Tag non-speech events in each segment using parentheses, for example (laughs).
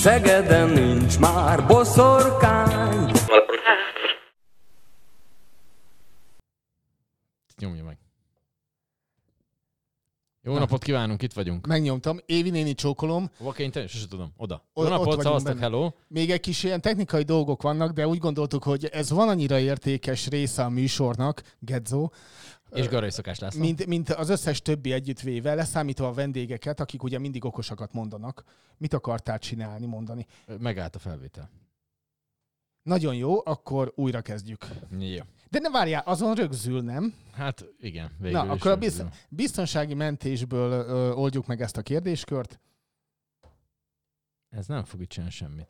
Szegeden nincs már boszorkány. Nyomja meg. Jó napot kívánunk, itt vagyunk. Megnyomtam. Évi néni csókolom. Hova inteni? Sose tudom. Oda. Jó napot, szavaztak, hello. Még egy kis ilyen technikai dolgok vannak, de úgy gondoltuk, hogy ez van annyira értékes része a műsornak, Gedzo, És Garai Szakás László. mint, mint az összes többi együttvéve, leszámítva a vendégeket, akik ugye mindig okosakat mondanak. Mit akartál csinálni, mondani? Megállt a felvétel. Nagyon jó, akkor újra kezdjük. Jó. De ne várjál, azon rögzül, nem? Hát igen, végül Na, akkor a biz- biztonsági mentésből ö, oldjuk meg ezt a kérdéskört, Ez nem fog itt csinálni semmit.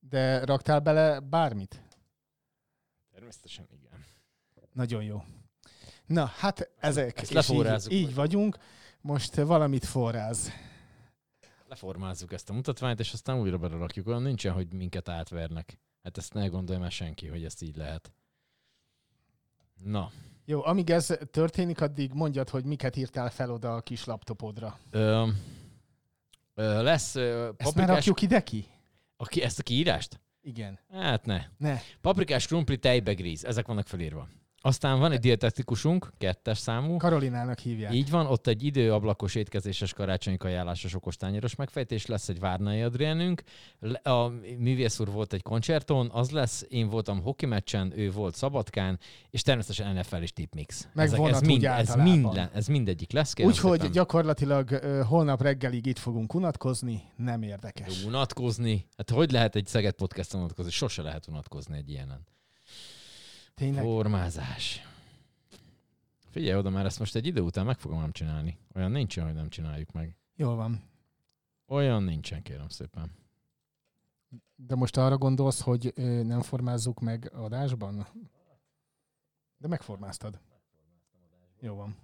de raktál bele bármit? Természetesen igen. Nagyon jó. Na, hát ezek. ezt és így, így vagyunk. Most valamit forráz. Leformázzuk ezt a mutatványt, és aztán újra belerakjuk. Olyan nincsen, hogy minket átvernek. Hát ezt ne gondolja már senki, hogy ezt így lehet. Na, Jó, amíg ez történik, addig mondjad, hogy miket írtál fel oda a kis laptopodra. ö, ö, lesz ö, Ezt már paprikás... rakjuk ide ki? A ki, ezt a kiírást? Igen. Hát ne. Ne. Paprikás, krumpli, tejbegríz. Ezek vannak felírva. Aztán van egy dietetikusunk, kettes számú. Karolinának hívják. Így van, ott egy időablakos étkezéses karácsonyi ajánlásos okostányéros megfejtés lesz, egy Várnai Adriánünk. Le- A művész úr volt egy koncerton, az lesz, én voltam hoki meccsen, ő volt Szabadkán, és természetesen NFL és tipmix. Meg Ezek- ez, mind, ez, minden, ez mindegyik lesz, Úgyhogy gyakorlatilag holnap reggelig itt fogunk unatkozni, nem érdekes. unatkozni. Hát hogy lehet egy Szeged podcaston unatkozni? Sose lehet unatkozni egy ilyenen. Tényleg? Formázás. Figyelj oda, mert ezt most egy idő után meg fogom ám csinálni. Olyan nincsen, hogy nem csináljuk meg. Jól van. Olyan nincsen, kérem szépen. De most arra gondolsz, hogy ö, nem formázzuk meg adásban? De megformáztad. Jó van.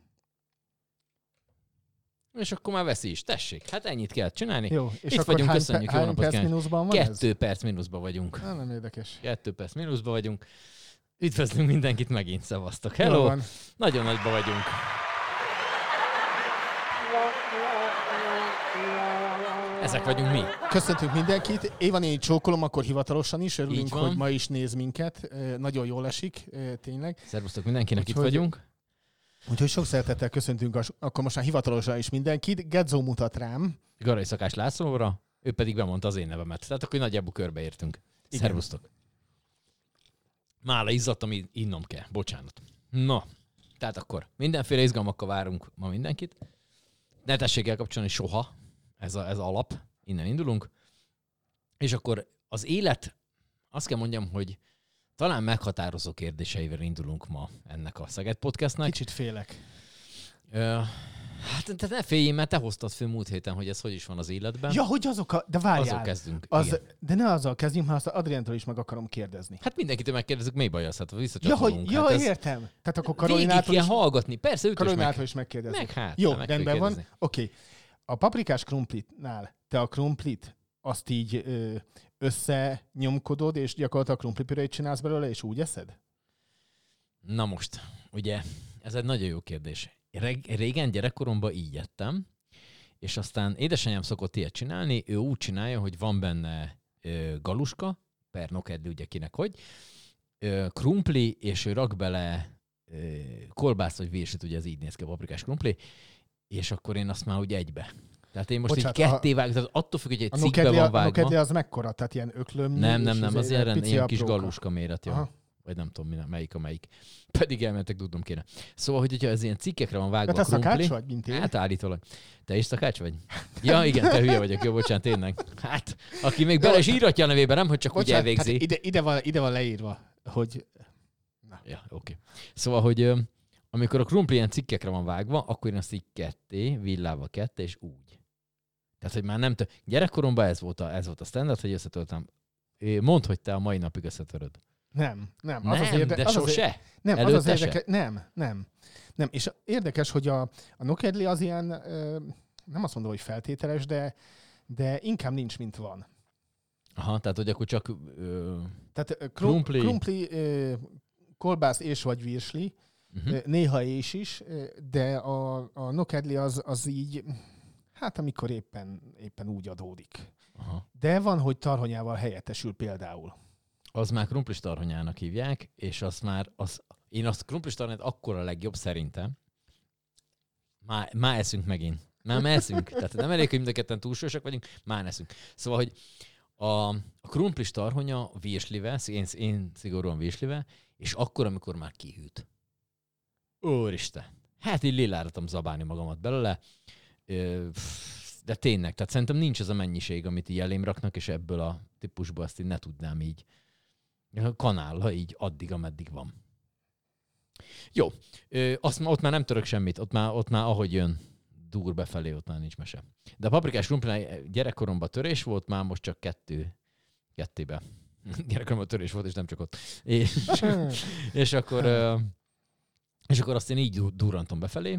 És akkor már veszi is. Tessék, hát ennyit kell csinálni. Jó, és Itt akkor vagyunk, hány, köszönjük, jó hány napot perc mínuszban van ez? Kettő perc mínuszba vagyunk. Á, nem érdekes. Kettő perc mínuszba vagyunk. Üdvözlünk mindenkit, megint szavaztok. Jól Hello! van. Nagyon nagyba vagyunk. Ezek vagyunk mi. Köszöntünk mindenkit. Éva néni csókolom, akkor hivatalosan is. Örülünk, hogy ma is néz minket. Nagyon jól esik, tényleg. Szervusztok mindenkinek, itt Úgyhogy- vagyunk. Úgyhogy sok szeretettel köszöntünk akkor most már hivatalosan is mindenkit. Gedzo mutat rám. Garai Szakás Lászlóra, ő pedig bemondta az én nevemet. Tehát akkor nagyjából körbeértünk. Igen. Szervusztok. Mála izzadtam, így innom kell. Bocsánat. Na, tehát akkor mindenféle izgalmakkal várunk ma mindenkit. Ne tessék elkapcsolni soha. Ez, a, ez alap. Innen indulunk. És akkor az élet, azt kell mondjam, hogy talán meghatározó kérdéseivel indulunk ma ennek a Szeged podcastnak. Kicsit félek. Ö, hát te ne féljél, mert te hoztad föl múlt héten, hogy ez hogy is van az életben. Ja, hogy azok a... De várjál. Azzal kezdünk. Az, Igen. de ne azzal kezdjünk, mert azt Adriántól is meg akarom kérdezni. Hát mindenkitől megkérdezzük, mi baj az, hát Ja, visszacsatolunk. hogy, ja, hát ez értem. Tehát akkor Karolinától is, hallgatni. Persze, őt is Karolinától meg. is megkérdezni. Meg hát, Jó, meg rendben van. Oké. A paprikás krumplitnál te a krumplit azt így ö, összenyomkodod, és gyakorlatilag krumplipürét csinálsz belőle, és úgy eszed? Na most, ugye, ez egy nagyon jó kérdés. Reg- régen gyerekkoromban így ettem, és aztán édesanyám szokott ilyet csinálni, ő úgy csinálja, hogy van benne ö, galuska, per nokedli, ugye kinek hogy, ö, krumpli, és ő rak bele ö, kolbászt vagy vérsit, ugye ez így néz ki a paprikás krumpli, és akkor én azt már úgy egybe. Tehát én most Bocsánat, így a- ketté vágom, tehát attól függ, hogy egy A cikkbe van a vágva. nokedli az mekkora? Tehát ilyen öklömnyi? Nem, nem, nem, az ilyen, pici ilyen kis galuska méretű. Vagy nem tudom, melyik a melyik. (laughs) Pedig elmentek, tudnom kéne. Szóval, hogy hogyha ez ilyen cikkekre van vágva De te a krumpli, szakács vagy, mint én? Hát állítólag. Te is szakács vagy? Ja, igen, te hülye vagyok, jó, bocsánat, tényleg. Hát, aki még bele is íratja a nevébe, nem, hogy csak úgy Bocsánat, elvégzi. hát ide, ide, van, ide van leírva, hogy Ja, oké. Szóval, hogy amikor a krumpli ilyen cikkekre van vágva, akkor én azt így ketté, villával ketté, és úgy. Tehát, hogy már nem tő... Gyerekkoromban ez volt a, ez volt a standard, hogy összetöltem. Mondd, hogy te a mai napig összetöröd. Nem, nem. Nem, az az érde- de az az sose. Nem, az az Előtte se? érdekes, nem, nem. Nem, és érdekes, hogy a, a Nokedli az ilyen, nem azt mondom, hogy feltételes, de, de inkább nincs, mint van. Aha, tehát, hogy akkor csak... Ö, Tehát krum, Krumpli. krumpli, ö, kolbász és vagy virsli, uh-huh. néha és is, de a, a Nokedli az, az így, hát amikor éppen, éppen úgy adódik. Aha. De van, hogy tarhonyával helyettesül például. Az már krumplis tarhonyának hívják, és azt már, az, én azt krumplis tarhonyát akkor a legjobb szerintem. Már, már eszünk megint. Már, már eszünk. Tehát nem elég, hogy mind a ketten túlsúlyosak vagyunk, már eszünk. Szóval, hogy a, a krumplis tarhonya virslivel, én, én szigorúan virslivel, és akkor, amikor már kihűt. Úristen. Hát így liláratom zabálni magamat belőle. Ö, De tényleg, tehát szerintem nincs az a mennyiség, amit így elém raknak, és ebből a típusból azt így ne tudnám így kanálla így addig, ameddig van. Jó, ö, azt, ott már nem török semmit, ott már, ott már ahogy jön, dur befelé, ott már nincs mese. De a paprikás krumplin gyerekkoromban törés volt, már most csak kettő, kettébe. (laughs) Gyerekkoromban törés volt, és nem csak ott. És, (laughs) és akkor, és akkor azt én így du- durrantom befelé.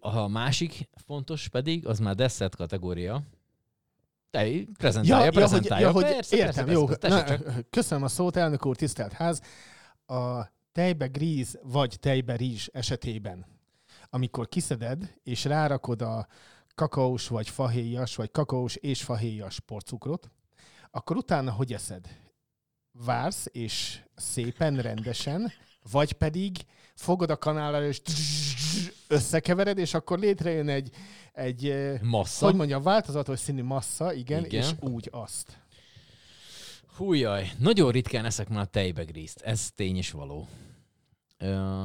A másik fontos pedig, az már desszert kategória. Te prezentálja, hogy, prezentálja. ja, hogy persze, értem, persze, jó. persze, Na, csak. köszönöm a szót, elnök úr, tisztelt ház. A tejbe gríz vagy tejbe rizs esetében, amikor kiszeded és rárakod a kakaós vagy fahéjas, vagy kakaós és fahéjas porcukrot, akkor utána hogy eszed? Vársz, és szépen, rendesen, vagy pedig fogod a kanállal, és összekevered, és akkor létrejön egy, egy Massza. hogy mondjam, változatos színű massza, igen, Igen. és úgy azt. Hújjaj, nagyon ritkán eszek már tejbegrízt. Ez tény is való. Ö,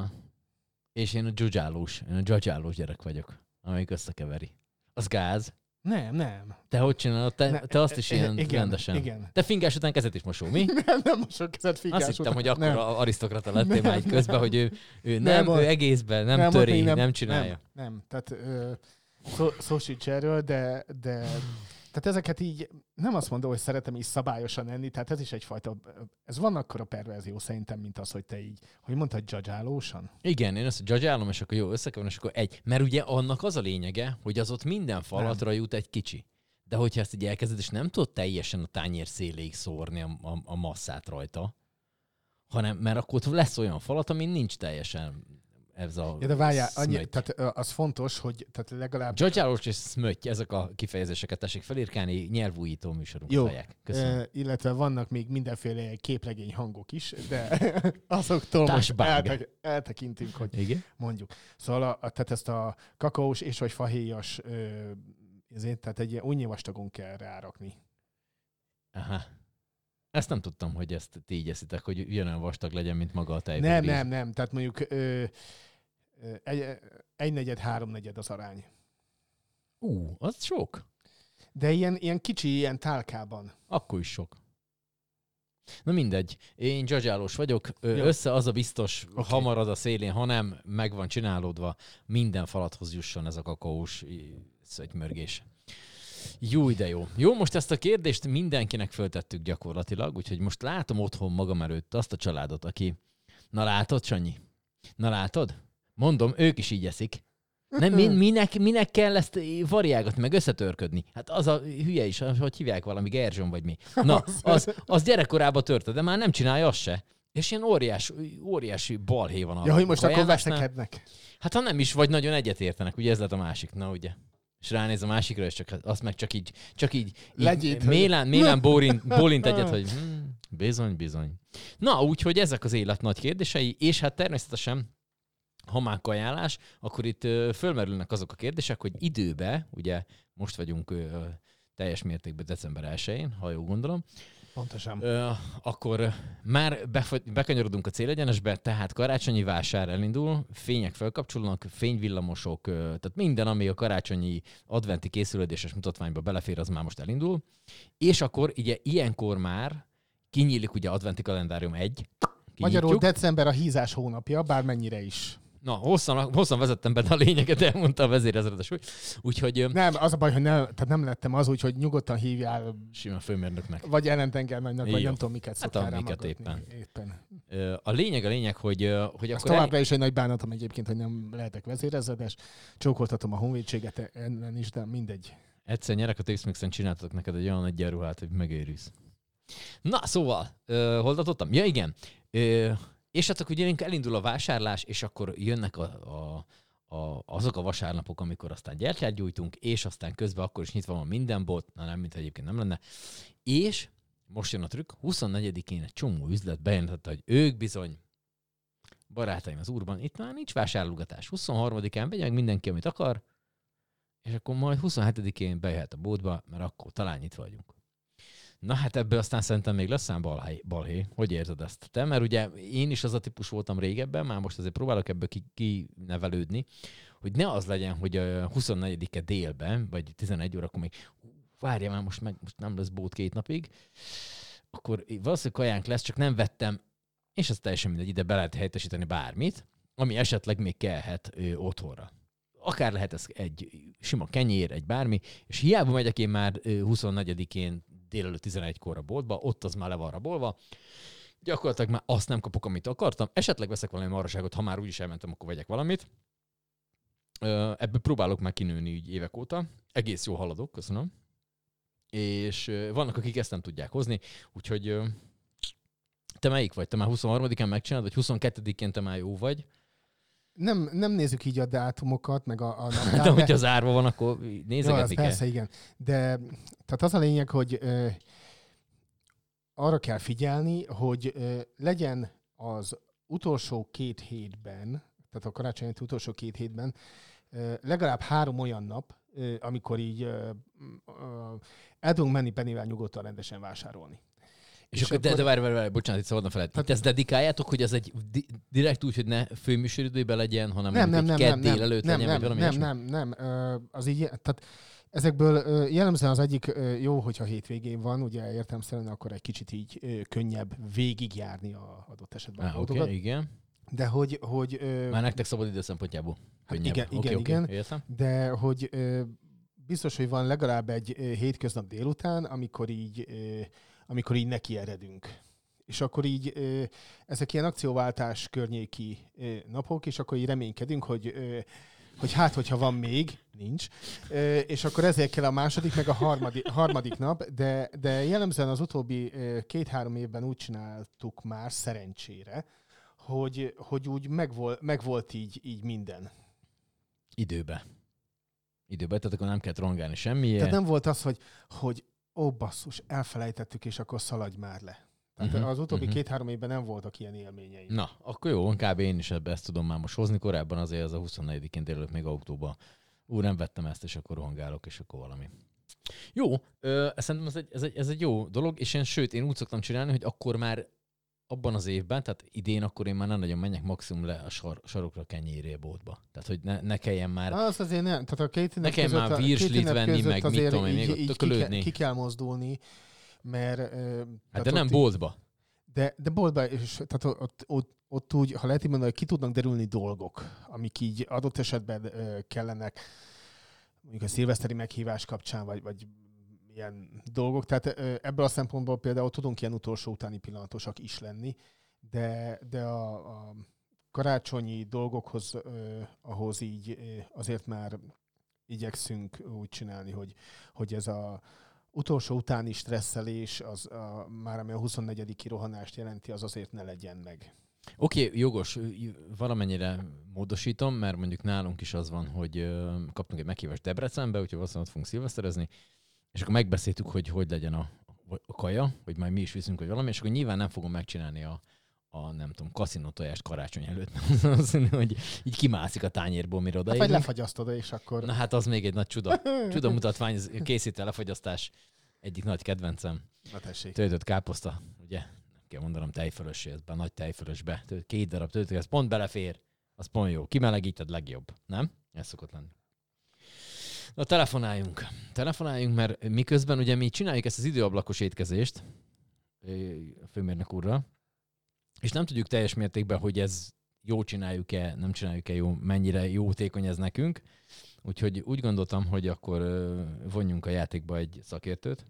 és én a dzsuzsálós, én a dzsuzsálós gyerek vagyok, amelyik összekeveri. Az gáz. Nem, nem. Te hogy csinálod? Te, Ne- te azt is e- e- ilyen igen, rendesen. igen. Te fingás után kezet is mosol, mi? (laughs) Nem, nem mosok kezet fingás Azt hittem, után. hogy akkor nem. arisztokrata lettél már egy közben, hogy ő, ő nem, Nem, nem ő egészben nem, ott töri, nem, nem csinálja. Nem, nem. tehát ö, szó, szó sincs erről, de, de tehát ezeket így nem azt mondom, hogy szeretem így szabályosan enni, tehát ez is egyfajta, ez van akkor a perverzió szerintem, mint az, hogy te így, hogy mondtad, dzsadzsálósan? Igen, én azt dzsadzsálom, és akkor jó, összekeverem, és akkor egy. Mert ugye annak az a lényege, hogy az ott minden falatra jut egy kicsi. De hogyha ezt így elkezded, és nem tudod teljesen a tányér széléig szórni a, a, a masszát rajta, hanem, mert akkor lesz olyan falat, amin nincs teljesen ez a Ja, de várjál, annyi, tehát az fontos, hogy tehát legalább Dzsadzsálós és szmöty, ezek a kifejezéseket tessék felírkálni, nyelvújító műsorunk Jó, fejek. Köszönöm. Ö, illetve vannak még mindenféle képlegény hangok is, de (laughs) azoktól most eltek, eltekintünk, hogy Igen? mondjuk. Szóval a, tehát ezt a kakaós és vagy fahéjas, ezért, tehát egy újnyi vastagon kell rárakni. Aha. Ezt nem tudtam, hogy ezt ti így eszitek, hogy ugyanolyan vastag legyen, mint maga a tej. Nem, nem, nem. Tehát mondjuk ö, egy, egy negyed, három negyed az arány. Ú, az sok. De ilyen, ilyen kicsi, ilyen tálkában. Akkor is sok. Na mindegy, én dzsadzsálós vagyok, Ö, össze az a biztos, okay. Oké. ha marad a szélén, ha nem, meg van csinálódva, minden falathoz jusson ez a kakaós szögymörgés. Jó, de jó. Jó, most ezt a kérdést mindenkinek föltettük gyakorlatilag, úgyhogy most látom otthon magam előtt azt a családot, aki... Na látod, Sanyi? Na látod? Mondom, ők is így eszik. Nem, min, minek, minek kell ezt variágatni, meg összetörködni? Hát az a hülye is, hogy hívják valami, Gerzson vagy mi. Na, (laughs) az, az gyerekkorában törte, de már nem csinálja azt se. És ilyen óriás, óriási balhé van Ja, hogy most akkor veszekednek. Hát ha nem is, vagy nagyon egyetértenek, ugye ez lett a másik, na ugye. És ránéz a másikra, és csak, azt meg csak így, csak így, így Legyint, hogy- mélán, mélán bólint, (laughs) bólint egyet, hogy hmm, bizony, bizony. Na, úgyhogy ezek az élet nagy kérdései, és hát természetesen ha már kajálás, akkor itt fölmerülnek azok a kérdések, hogy időbe, ugye most vagyunk teljes mértékben december 1-én, ha jól gondolom, Pontosan. Ö, akkor már befogy- bekanyarodunk a célegyenesbe, tehát karácsonyi vásár elindul, fények felkapcsolnak, fényvillamosok, tehát minden, ami a karácsonyi adventi készülődéses mutatványba belefér, az már most elindul. És akkor ugye ilyenkor már kinyílik ugye adventi kalendárium egy, Magyarul kinyitjuk. december a hízás hónapja, bármennyire is. Na, hosszan, hosszan vezettem be, de a lényeget elmondta a vezérezredes. úgy- Úgyhogy Nem, az a baj, hogy nem, tehát nem lettem az úgy, hogy nyugodtan hívjál, simán főmérnöknek. vagy ellentengernagynak, vagy nem tudom, miket Hát szoktál amiket rámaggatni. éppen. Ö, A lényeg a lényeg, hogy, hogy akkor el... továbbra is egy nagy bánatom egyébként, hogy nem lehetek vezérezredes. Csókoltatom a honvédséget ellen is, de mindegy. egyszer nyerek a Tex-Mexen csináltatok neked egy olyan egyenruhát, hogy megőrülsz. Na, szóval, hol tartottam? Ja, igen. Ö, és hát akkor ugye elindul a vásárlás, és akkor jönnek a, a, a, azok a vasárnapok, amikor aztán gyertyát gyújtunk, és aztán közben akkor is nyitva van minden bolt, na nem, mint egyébként nem lenne. És most jön a trükk, 24-én egy csomó üzlet bejelentette, hogy ők bizony barátaim az úrban, itt már nincs vásárolgatás. 23-án megy meg mindenki, amit akar, és akkor majd 27-én bejöhet a bódba, mert akkor talán itt vagyunk. Na hát ebből aztán szerintem még lesz ám balhé, balhé. Hogy érzed ezt te? Mert ugye én is az a típus voltam régebben, már most azért próbálok ebből ki- kinevelődni, hogy ne az legyen, hogy a 24-e délben, vagy 11 órakor még "Hú, várja már, most, meg, most nem lesz bót két napig, akkor valószínűleg kajánk lesz, csak nem vettem, és ez teljesen mindegy, ide be lehet helyettesíteni bármit, ami esetleg még kellhet ö, otthonra akár lehet ez egy sima kenyér, egy bármi, és hiába megyek én már ö, 24-én délelőtt 11-kor a boltba, ott az már le van rabolva, gyakorlatilag már azt nem kapok, amit akartam, esetleg veszek valami maraságot, ha már úgyis elmentem, akkor vegyek valamit. Ebből próbálok már kinőni így évek óta. Egész jó haladok, köszönöm. És vannak, akik ezt nem tudják hozni, úgyhogy te melyik vagy? Te már 23-án megcsinálod, vagy 22-én te már jó vagy? Nem, nem nézzük így a dátumokat, meg a, a (laughs) De naptárat, hogyha zárva van, akkor nézegetni kell. persze, igen. De tehát az a lényeg, hogy ö, arra kell figyelni, hogy ö, legyen az utolsó két hétben, tehát a karácsony utolsó két hétben ö, legalább három olyan nap, ö, amikor így ö, ö, el tudunk menni Pennyvel nyugodtan rendesen vásárolni. És, akkor, de, de várj, várj, várj, bocsánat, itt szabadna felett. Tehát ezt dedikáljátok, hogy ez egy di- direkt úgy, hogy ne főműsoridőben legyen, hanem nem, nem, nem, nem, nem, délelőtt nem, legyen, vagy nem, valami nem, nem, nem, ö, az így, tehát ezekből jellemzően az egyik jó, hogyha hétvégén van, ugye értelmszerűen akkor egy kicsit így könnyebb végigjárni a adott esetben Ah, Oké, boltokat. igen. De hogy, hogy Már nektek szabad idő szempontjából. Hát igen, Oké, igen, oké, igen. Értem? de hogy biztos, hogy van legalább egy hétköznap délután, amikor így, amikor így neki eredünk. És akkor így ezek ilyen akcióváltás környéki napok, és akkor így reménykedünk, hogy hogy hát, hogyha van még, nincs, Ö, és akkor ezért kell a második, meg a harmadik, harmadik nap, de, de jellemzően az utóbbi két-három évben úgy csináltuk már, szerencsére, hogy, hogy úgy megvolt, megvolt így, így minden. Időbe. Időbe, tehát akkor nem kell rongálni semmiért. Tehát nem volt az, hogy, hogy ó, basszus, elfelejtettük, és akkor szaladj már le. Tehát uh-huh, az utóbbi uh-huh. két-három évben nem voltak ilyen élményeim. Na, akkor jó, kb. én is ebbe ezt tudom már most hozni. Korábban azért ez a 24-én délelőtt még autóba. Ú, nem vettem ezt, és akkor rohangálok, és akkor valami. Jó, ö, szerintem ez egy, ez, egy, ez egy jó dolog, és én sőt, én úgy szoktam csinálni, hogy akkor már abban az évben, tehát idén akkor én már nem nagyon menjek maximum le a sar, sarokra kenyéré boltba. Tehát, hogy ne, ne kelljen már Az azért nem. Tehát a két Nekem között, már virslit venni, meg mit tudom én, még így, ott ki, ki, kell mozdulni, mert... Hát de nem boltba. De, de boltban, és tehát ott, ott, ott úgy, ha lehet így mondani, hogy ki tudnak derülni dolgok, amik így adott esetben ö, kellenek, mondjuk a szilveszteri meghívás kapcsán, vagy, vagy ilyen dolgok. Tehát ebből a szempontból például tudunk ilyen utolsó utáni pillanatosak is lenni, de, de a, a karácsonyi dolgokhoz, ahhoz így azért már igyekszünk úgy csinálni, hogy, hogy ez a utolsó utáni stresszelés, az a, már ami a 24. rohanást jelenti, az azért ne legyen meg. Oké, okay, jogos, valamennyire módosítom, mert mondjuk nálunk is az van, hogy kaptunk egy meghívást Debrecenbe, úgyhogy valószínűleg ott fogunk szilveszterezni, és akkor megbeszéltük, hogy hogy legyen a, a kaja, hogy majd mi is viszünk, vagy valami, és akkor nyilván nem fogom megcsinálni a, a nem tudom, kaszinó tojást karácsony előtt. (laughs) Valószínű, hogy így kimászik a tányérból, mire Hát, vagy lefagyasztod, és akkor... Na hát az még egy nagy csuda. (laughs) Csuda mutatvány, ez készítő lefogyasztás. Egyik nagy kedvencem. Na tessék. Töltött káposzta, ugye? Nem kell mondanom tejfölös, ez be, nagy tejfölösbe. Két darab töltött, ez pont belefér. Az pont jó. Kimelegíted legjobb. Nem? Ez szokott lenni. Na, telefonáljunk. Telefonáljunk, mert miközben ugye mi csináljuk ezt az időablakos étkezést a főmérnök úrral, és nem tudjuk teljes mértékben, hogy ez jó csináljuk-e, nem csináljuk-e jó, mennyire jótékony ez nekünk. Úgyhogy úgy gondoltam, hogy akkor vonjunk a játékba egy szakértőt,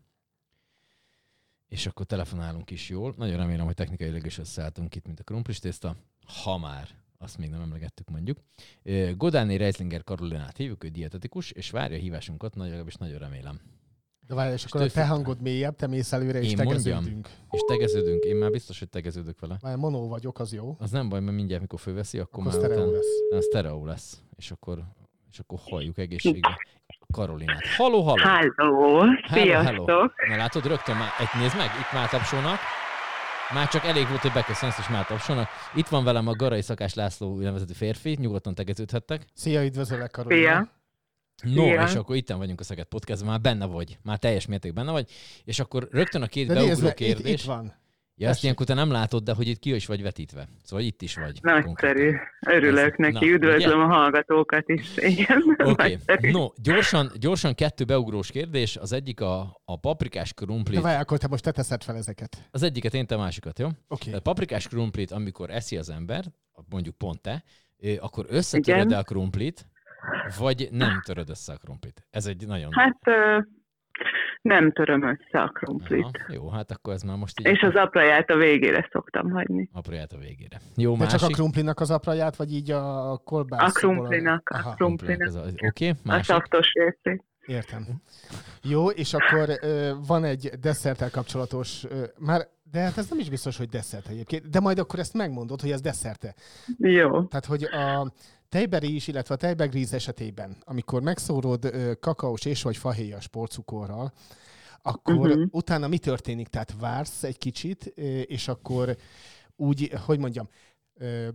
és akkor telefonálunk is jól. Nagyon remélem, hogy technikailag is összeálltunk itt, mint a krumplis tészta, ha már azt még nem emlegettük mondjuk. Ö, Godáni Reislinger Karolinát hívjuk, ő dietetikus, és várja a hívásunkat, nagyon, legalábbis nagyon remélem. De várj, és akkor a te hangod mélyebb, te mész előre, és Én mondjam? tegeződünk. És tegeződünk, én már biztos, hogy tegeződök vele. Már monó vagyok, az jó. Az nem baj, mert mindjárt, mikor fölveszi, akkor, Akkor már sztereó után, lesz. nem, sztereó lesz, és akkor, és akkor halljuk egészségbe. Karolinát. Halló, halló! Halló, sziasztok! Na látod, rögtön már, egy nézd meg, itt már tapsolnak. Már csak elég volt, hogy beköszönsz, és már tapsolnak. Itt van velem a Garai Szakás László nevezetű férfi, nyugodtan tegeződhettek. Szia, üdvözöllek, Karolina. Szia! No, Szia. és akkor itten vagyunk a Szeged Podcastban, már benne vagy, már teljes mértékben benne vagy, és akkor rögtön a két De nézd, beugró itt, kérdés. itt van. Ja, ezt ilyenkor te nem látod, de hogy itt ki is vagy vetítve. Szóval itt is vagy. Nagyszerű. Örülök Ez- neki. na, Üdvözlöm a hallgatókat is. Igen, (laughs) Oké, nagyszerű. no, gyorsan, gyorsan kettő beugrós kérdés. Az egyik a, a paprikás De krumplit. várj, akkor te most te teszed fel ezeket. Az egyiket én, te a másikat, jó? Oké. Tehát paprikás krumplit, amikor eszi az ember, mondjuk pont te, akkor összetöröd Igen. a krumplit, vagy nem töröd össze a krumplit? Ez egy nagyon... Hát ö, nem töröm össze a krumplit. Aha, jó, hát akkor ez már most így És az apraját a végére szoktam hagyni. apróját a végére. Jó, De másik. csak a krumplinak az apraját, vagy így a kolbász? A krumplinak, a Aha, krumplinak. a- Oké, A másik. szaftos részét. Értem. Jó, és akkor ö, van egy desszerttel kapcsolatos, ö, már, de hát ez nem is biztos, hogy desszert egyébként, de majd akkor ezt megmondod, hogy ez desszerte. Jó. Tehát, hogy a tejberi is, illetve a tejbegríz esetében, amikor megszórod ö, kakaós és vagy fahéjas porcukorral, akkor uh-huh. utána mi történik? Tehát vársz egy kicsit, ö, és akkor úgy, hogy mondjam, ö,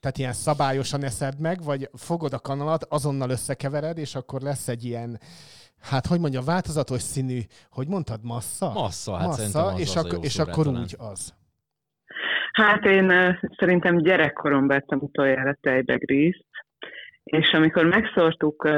tehát ilyen szabályosan eszed meg, vagy fogod a kanalat, azonnal összekevered, és akkor lesz egy ilyen, hát hogy mondjam, változatos színű, hogy mondtad, massza? Massza, hát szerintem massza, az és, az a akkor, jó és akkor talán. úgy az. Hát én szerintem gyerekkoromban ettem utoljára tejbegrízt, és amikor megszórtuk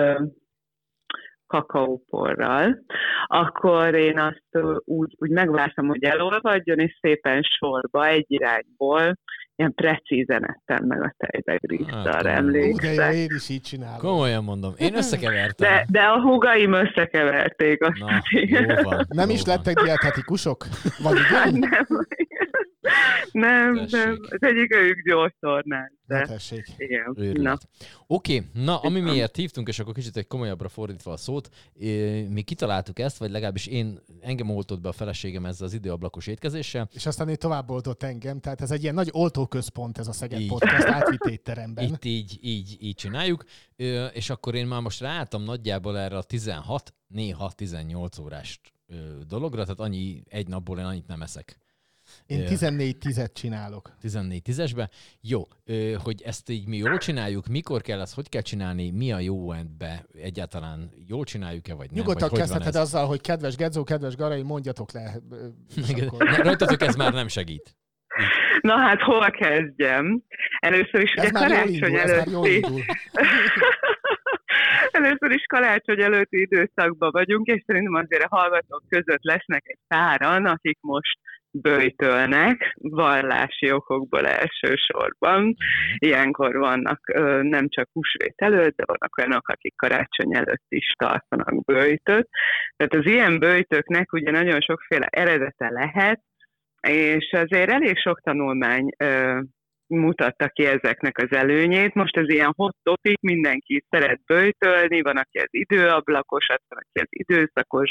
kakaóporral, akkor én azt úgy, úgy megvártam, hogy elolvadjon, és szépen sorba, egy irányból, ilyen precízen ettem meg a tejbegrízt, Hát. Ú, de emlékszem. én is így csinálom. Komolyan mondom. Én (laughs) összekevertem. De, de a húgaim összekeverték azt. Na, jó van. Nem jó is van. lettek dietetikusok? Vagy (laughs) igen? nem, nem, nem, az egyik ők gyorsornál, Na de tessék. igen. Na. Oké, na, ami miért hívtunk, és akkor kicsit egy komolyabbra fordítva a szót, mi kitaláltuk ezt, vagy legalábbis én, engem oltott be a feleségem ezzel az időablakos étkezéssel. És aztán ő tovább oldott engem, tehát ez egy ilyen nagy oltóközpont ez a Szeged Így. Podcast átvitt étteremben. Itt így, így, így csináljuk, és akkor én már most ráálltam nagyjából erre a 16, néha 18 órás dologra, tehát annyi egy napból én annyit nem eszek. Én Ö, 14 tizet csinálok. 14 tízesbe. Jó, ö, hogy ezt így mi jól csináljuk, mikor kell ezt, hogy kell csinálni, mi a jó ebbe, egyáltalán jól csináljuk-e, vagy nem? Nyugodtan vagy kezdheted ez? azzal, hogy kedves Gedzó, kedves Garai, mondjatok le. akkor- Rajtatok ez már nem segít. Na hát hol kezdjem? Először is Ez ugye karácsony előtti. (laughs) Először is karácsony előtti időszakban vagyunk, és szerintem azért a hallgatók között lesznek egy páran, akik most böjtölnek, vallási okokból elsősorban. Ilyenkor vannak ö, nem csak húsvét előtt, de vannak olyanok, akik karácsony előtt is tartanak böjtöt. Tehát az ilyen böjtöknek ugye nagyon sokféle eredete lehet, és azért elég sok tanulmány ö, mutatta ki ezeknek az előnyét. Most ez ilyen hot topic, mindenki szeret böjtölni, van, aki az időablakosat, van, aki az időszakos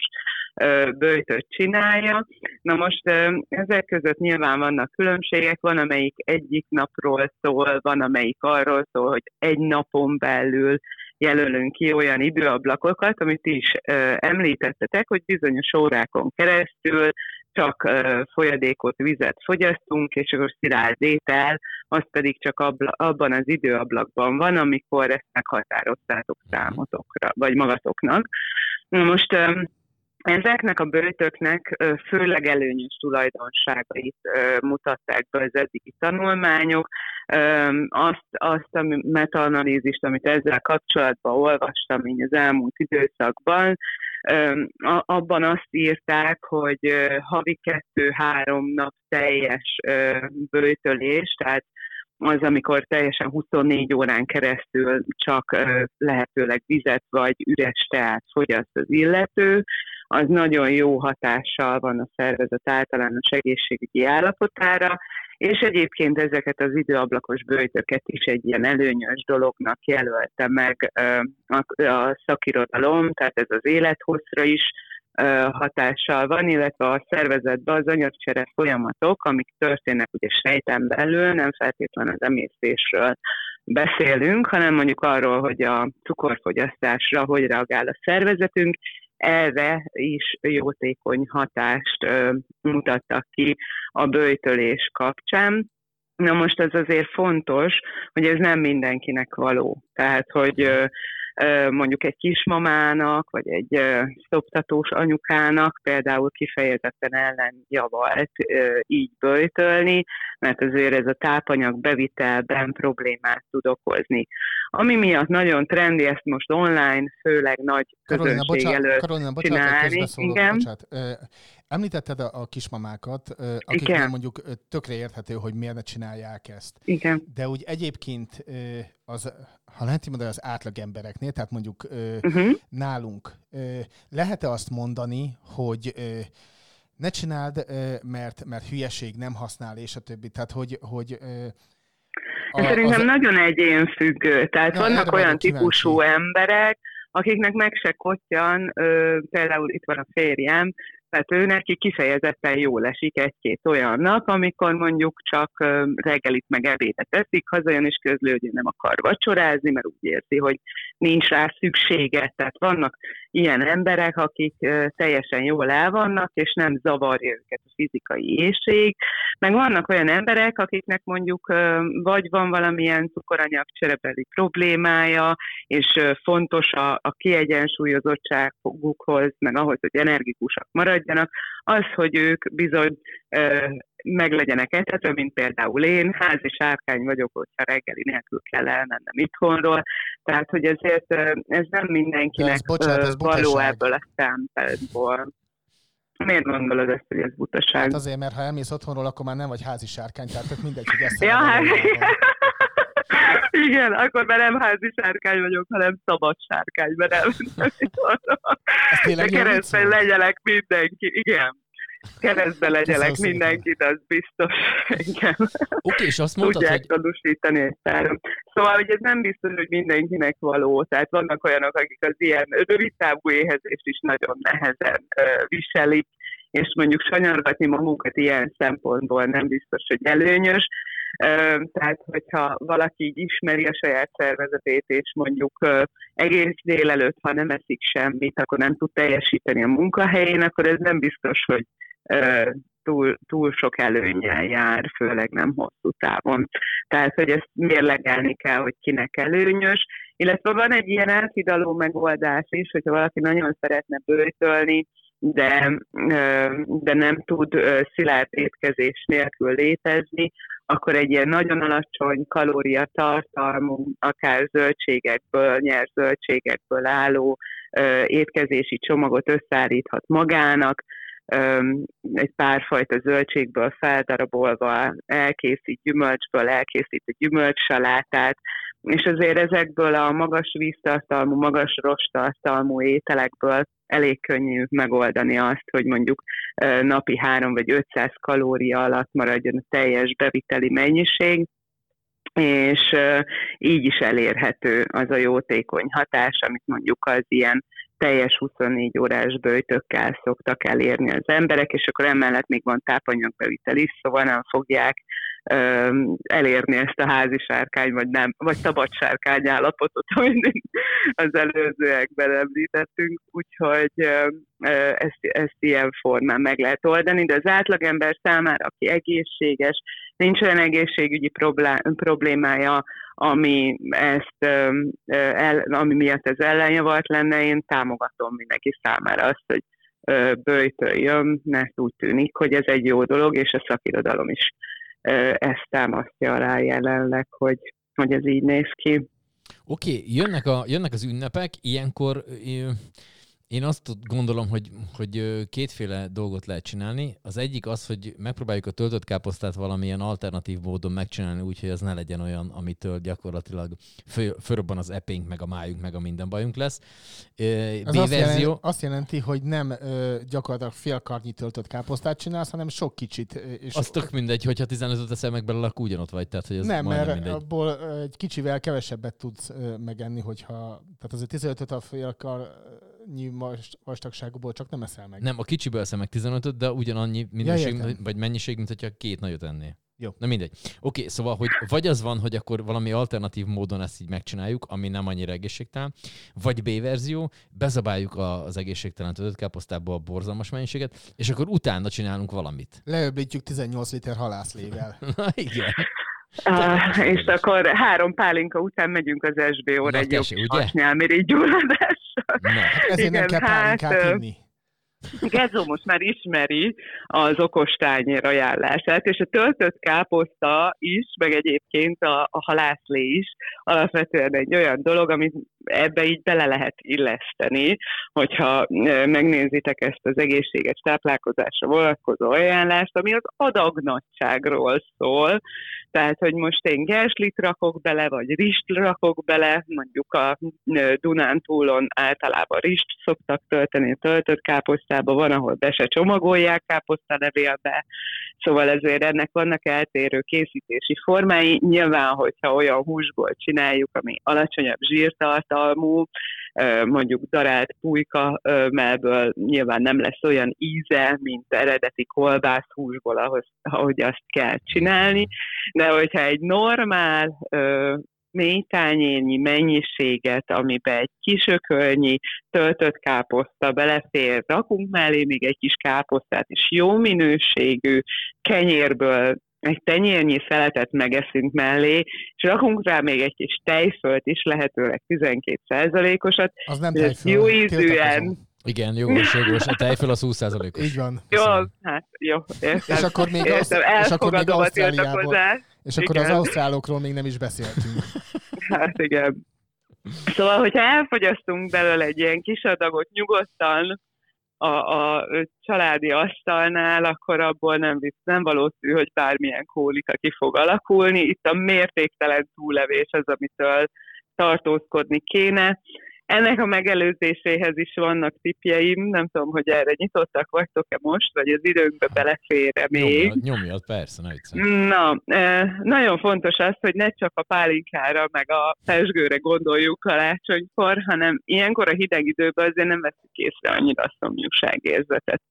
böjtöt csinálja. Na most ezek között nyilván vannak különbségek, van, amelyik egyik napról szól, van, amelyik arról szól, hogy egy napon belül jelölünk ki olyan időablakokat, amit is ö, említettetek, hogy bizonyos órákon keresztül csak folyadékot, vizet fogyasztunk, és akkor szilárd étel, az pedig csak abla, abban az időablakban van, amikor ezt meghatároztátok számotokra, vagy magatoknak. Na most ezeknek a böjtöknek ö, főleg előnyös tulajdonságait mutatták be az eddigi tanulmányok. Azt, azt a metaanalízist, amit ezzel kapcsolatban olvastam így az elmúlt időszakban, abban azt írták, hogy havi kettő-három nap teljes ö, böjtölés, tehát az, amikor teljesen 24 órán keresztül csak lehetőleg vizet vagy üres teát fogyaszt az illető, az nagyon jó hatással van a szervezet általános egészségügyi állapotára, és egyébként ezeket az időablakos bőjtöket is egy ilyen előnyös dolognak jelölte meg a, szakirodalom, tehát ez az élethosszra is hatással van, illetve a szervezetben az anyagcsere folyamatok, amik történnek ugye sejten belül, nem feltétlenül az emésztésről beszélünk, hanem mondjuk arról, hogy a cukorfogyasztásra hogy reagál a szervezetünk, erre is jótékony hatást mutattak ki a bőjtölés kapcsán. Na most ez azért fontos, hogy ez nem mindenkinek való. Tehát, hogy mondjuk egy kismamának, vagy egy szoptatós anyukának például kifejezetten ellenjavalt ö, így bőjtölni, mert azért ez a tápanyag bevitelben problémát tud okozni. Ami miatt nagyon trendi ezt most online, főleg nagy Karolina, közönség bocsánat, előtt Karolina, bocsánat, csinálni. Igen. bocsánat. Említetted a, kismamákat, akiknél mondjuk tökre érthető, hogy miért ne csinálják ezt. Igen. De úgy egyébként az, ha lehet így mondani, az átlag embereknél, tehát mondjuk Uh-huh. nálunk, lehet-e azt mondani, hogy ne csináld, mert, mert hülyeség nem használ, és a többi. Tehát, hogy, hogy Ez szerintem nagyon egyénfüggő. Tehát Ja, vannak olyan kíváncsi. típusú emberek, akiknek meg se kottyan, ö, például itt van a férjem, tehát ő neki kifejezetten jól esik egy-két olyan nap, amikor mondjuk csak reggelit meg ebédet eszik, hazajön és közlő, hogy nem akar vacsorázni, mert úgy érzi, hogy nincs rá szüksége. Tehát vannak ilyen emberek, akik teljesen jól el vannak, és nem zavarja őket a fizikai éjség, meg vannak olyan emberek, akiknek mondjuk vagy van valamilyen cukoranyag cserebeli problémája, és fontos a, a kiegyensúlyozottságukhoz, meg ahhoz, hogy energikusak maradjanak, az, hogy ők bizony ö, meg legyenek etetve, mint például én, házi sárkány vagyok, hogyha reggeli nélkül kell elmennem itthonról, tehát hogy ezért ez nem mindenkinek ez, bocsánat, ez való butaság. ebből a szempontból. Miért gondolod ezt, hogy ez butaság? Hát azért, mert ha elmész otthonról, akkor már nem vagy házi sárkány, tehát mindegy, hogy ezt Ja, hát. (laughs) igen, akkor már nem házi sárkány vagyok, hanem szabad sárkány, mert nem. Ez De keresztben volt? legyelek mindenki, igen. Keresztbe Köszönöm mindenkit, az biztos. (laughs) Igen. Oké, és azt mondtad, Tudják hogy tanúsítani egy páron. Szóval, hogy ez nem biztos, hogy mindenkinek való. Tehát vannak olyanok, akik az ilyen rövid távú éhezést is nagyon nehezen viselik, és mondjuk sanyargatni magunkat ilyen szempontból nem biztos, hogy előnyös. Tehát, hogyha valaki így ismeri a saját szervezetét, és mondjuk egész délelőtt, ha nem eszik semmit, akkor nem tud teljesíteni a munkahelyén, akkor ez nem biztos, hogy túl, túl sok előnyel jár, főleg nem hosszú távon. Tehát, hogy ezt mérlegelni kell, hogy kinek előnyös. Illetve van egy ilyen áthidaló megoldás is, hogyha valaki nagyon szeretne bőjtölni, de, de nem tud szilárd étkezés nélkül létezni, akkor egy ilyen nagyon alacsony kalóriatartalmú, akár zöldségekből, nyers zöldségekből álló étkezési csomagot összeállíthat magának, egy párfajta zöldségből feldarabolva elkészít gyümölcsből, elkészít a gyümölcsalátát, és azért ezekből a magas víztartalmú, magas rostartalmú ételekből elég könnyű megoldani azt, hogy mondjuk napi 3 vagy 500 kalória alatt maradjon a teljes beviteli mennyiség, és így is elérhető az a jótékony hatás, amit mondjuk az ilyen teljes 24 órás bőjtökkel szoktak elérni az emberek, és akkor emellett még van tápanyagbevitel is, szóval nem fogják elérni ezt a házi sárkány, vagy nem, vagy szabad sárkány állapotot, (laughs) amit az előzőekben említettünk, úgyhogy ezt, ezt ilyen formán meg lehet oldani, de az átlagember számára, aki egészséges, nincs olyan egészségügyi problémája, ami, ezt, el, ami miatt ez ellenjavart lenne, én támogatom mindenki számára azt, hogy ö, bőjtöljön, mert úgy tűnik, hogy ez egy jó dolog, és a szakirodalom is ezt támasztja alá jelenleg, hogy, hogy ez így néz ki. Oké, jönnek, a, jönnek az ünnepek, ilyenkor Én azt gondolom, hogy, hogy kétféle dolgot lehet csinálni. Az egyik az, hogy megpróbáljuk a töltött káposztát valamilyen alternatív módon megcsinálni, úgyhogy ez ne legyen olyan, amitől gyakorlatilag föl, fölrobban az epénk, meg a májunk, meg a minden bajunk lesz. Ö, Az azt, B-verzió, jelenti, azt jelenti, hogy nem ö, gyakorlatilag félkarnyi töltött káposztát csinálsz, hanem sok kicsit. És az tök mindegy, hogyha 15-öt eszel meg belőle, akkor ugyanott vagy. Tehát, hogy ez nem, mert mindegy. abból egy kicsivel kevesebbet tudsz ö, megenni, hogyha... Tehát azért 15 a félkarnyi vas- vastagságúból csak nem eszel meg. Nem, a kicsiből eszem meg 15-öt, de ugyanannyi minőség, mint, vagy mennyiség, mint hogyha két nagyot ennél. Jó. Na mindegy. Oké, szóval, hogy vagy az van, hogy akkor valami alternatív módon ezt így megcsináljuk, ami nem annyira egészségtelen, vagy B verzió, bezabáljuk a- az egészségtelen töltött káposztába a borzalmas mennyiséget, és akkor utána csinálunk valamit. Leöblítjük 18 liter halászlével. (laughs) Na igen. Ah, és akkor három pálinka után megyünk az SBO-ra egy tessék, ugye? hasnyálmirigy gyulladással. Na, Ezért nem Igen, kell pálinkát hát, ö, inni. (laughs) Gezó most már ismeri az okos tányér ajánlását, és a töltött káposzta is, meg egyébként a, a halászlé is alapvetően egy olyan dolog, amit ebbe így bele lehet illeszteni, hogyha megnézitek ezt az egészséges táplálkozásra vonatkozó ajánlást, ami az adagnagyságról szól, tehát, hogy most én gerslit rakok bele, vagy rist rakok bele, mondjuk a Dunántúlon általában rist szoktak tölteni töltött káposztába, van, ahol be se csomagolják káposztalevélbe, szóval ezért ennek vannak eltérő készítési formái. Nyilván, hogyha olyan húsból csináljuk, ami alacsonyabb zsírtartalmú, ö, mondjuk darált pulyka ö, mellből nyilván nem lesz olyan íze, mint eredeti kolbászhúsból, ahhoz, ahogy azt kell csinálni, de hogyha egy normál tányérnyi mennyiséget, amiben egy kis ökölnyi töltött káposzta belefér, rakunk mellé még egy kis káposztát is, jó minőségű kenyérből egy tenyérnyi szeletet megeszünk mellé, és rakunk rá még egy kis tejfölt is, lehetőleg 12%-osat, Az nem tejföl. jó ízűen. igen, jogos, jogos. A tejföl az 20%-os. Így van. jó, hát jó, értem. És akkor még, az, értem, és akkor még Ausztráliából. És akkor az Igen. ausztrálokról még nem is beszéltünk. Hát igen. Szóval, hogyha elfogyasztunk belőle egy ilyen kis adagot nyugodtan a, a családi asztalnál, akkor abból nem, nem valószínű, hogy bármilyen kólika ki fog alakulni. Itt a mértéktelen túlevés az, amitől tartózkodni kéne. Ennek a megelőzéséhez is vannak tippjeim, nem tudom, hogy erre nyitottak vagytok-e most, vagy az időnkbe belefér-e még. Nyomjad, nyomjad, persze, ne viccelj. Na, eh, nagyon fontos az, hogy ne csak a pálinkára, meg a pesgőre gondoljuk karácsonykor, hanem ilyenkor a hideg időben azért nem veszük észre annyira a szomjúságérzetet.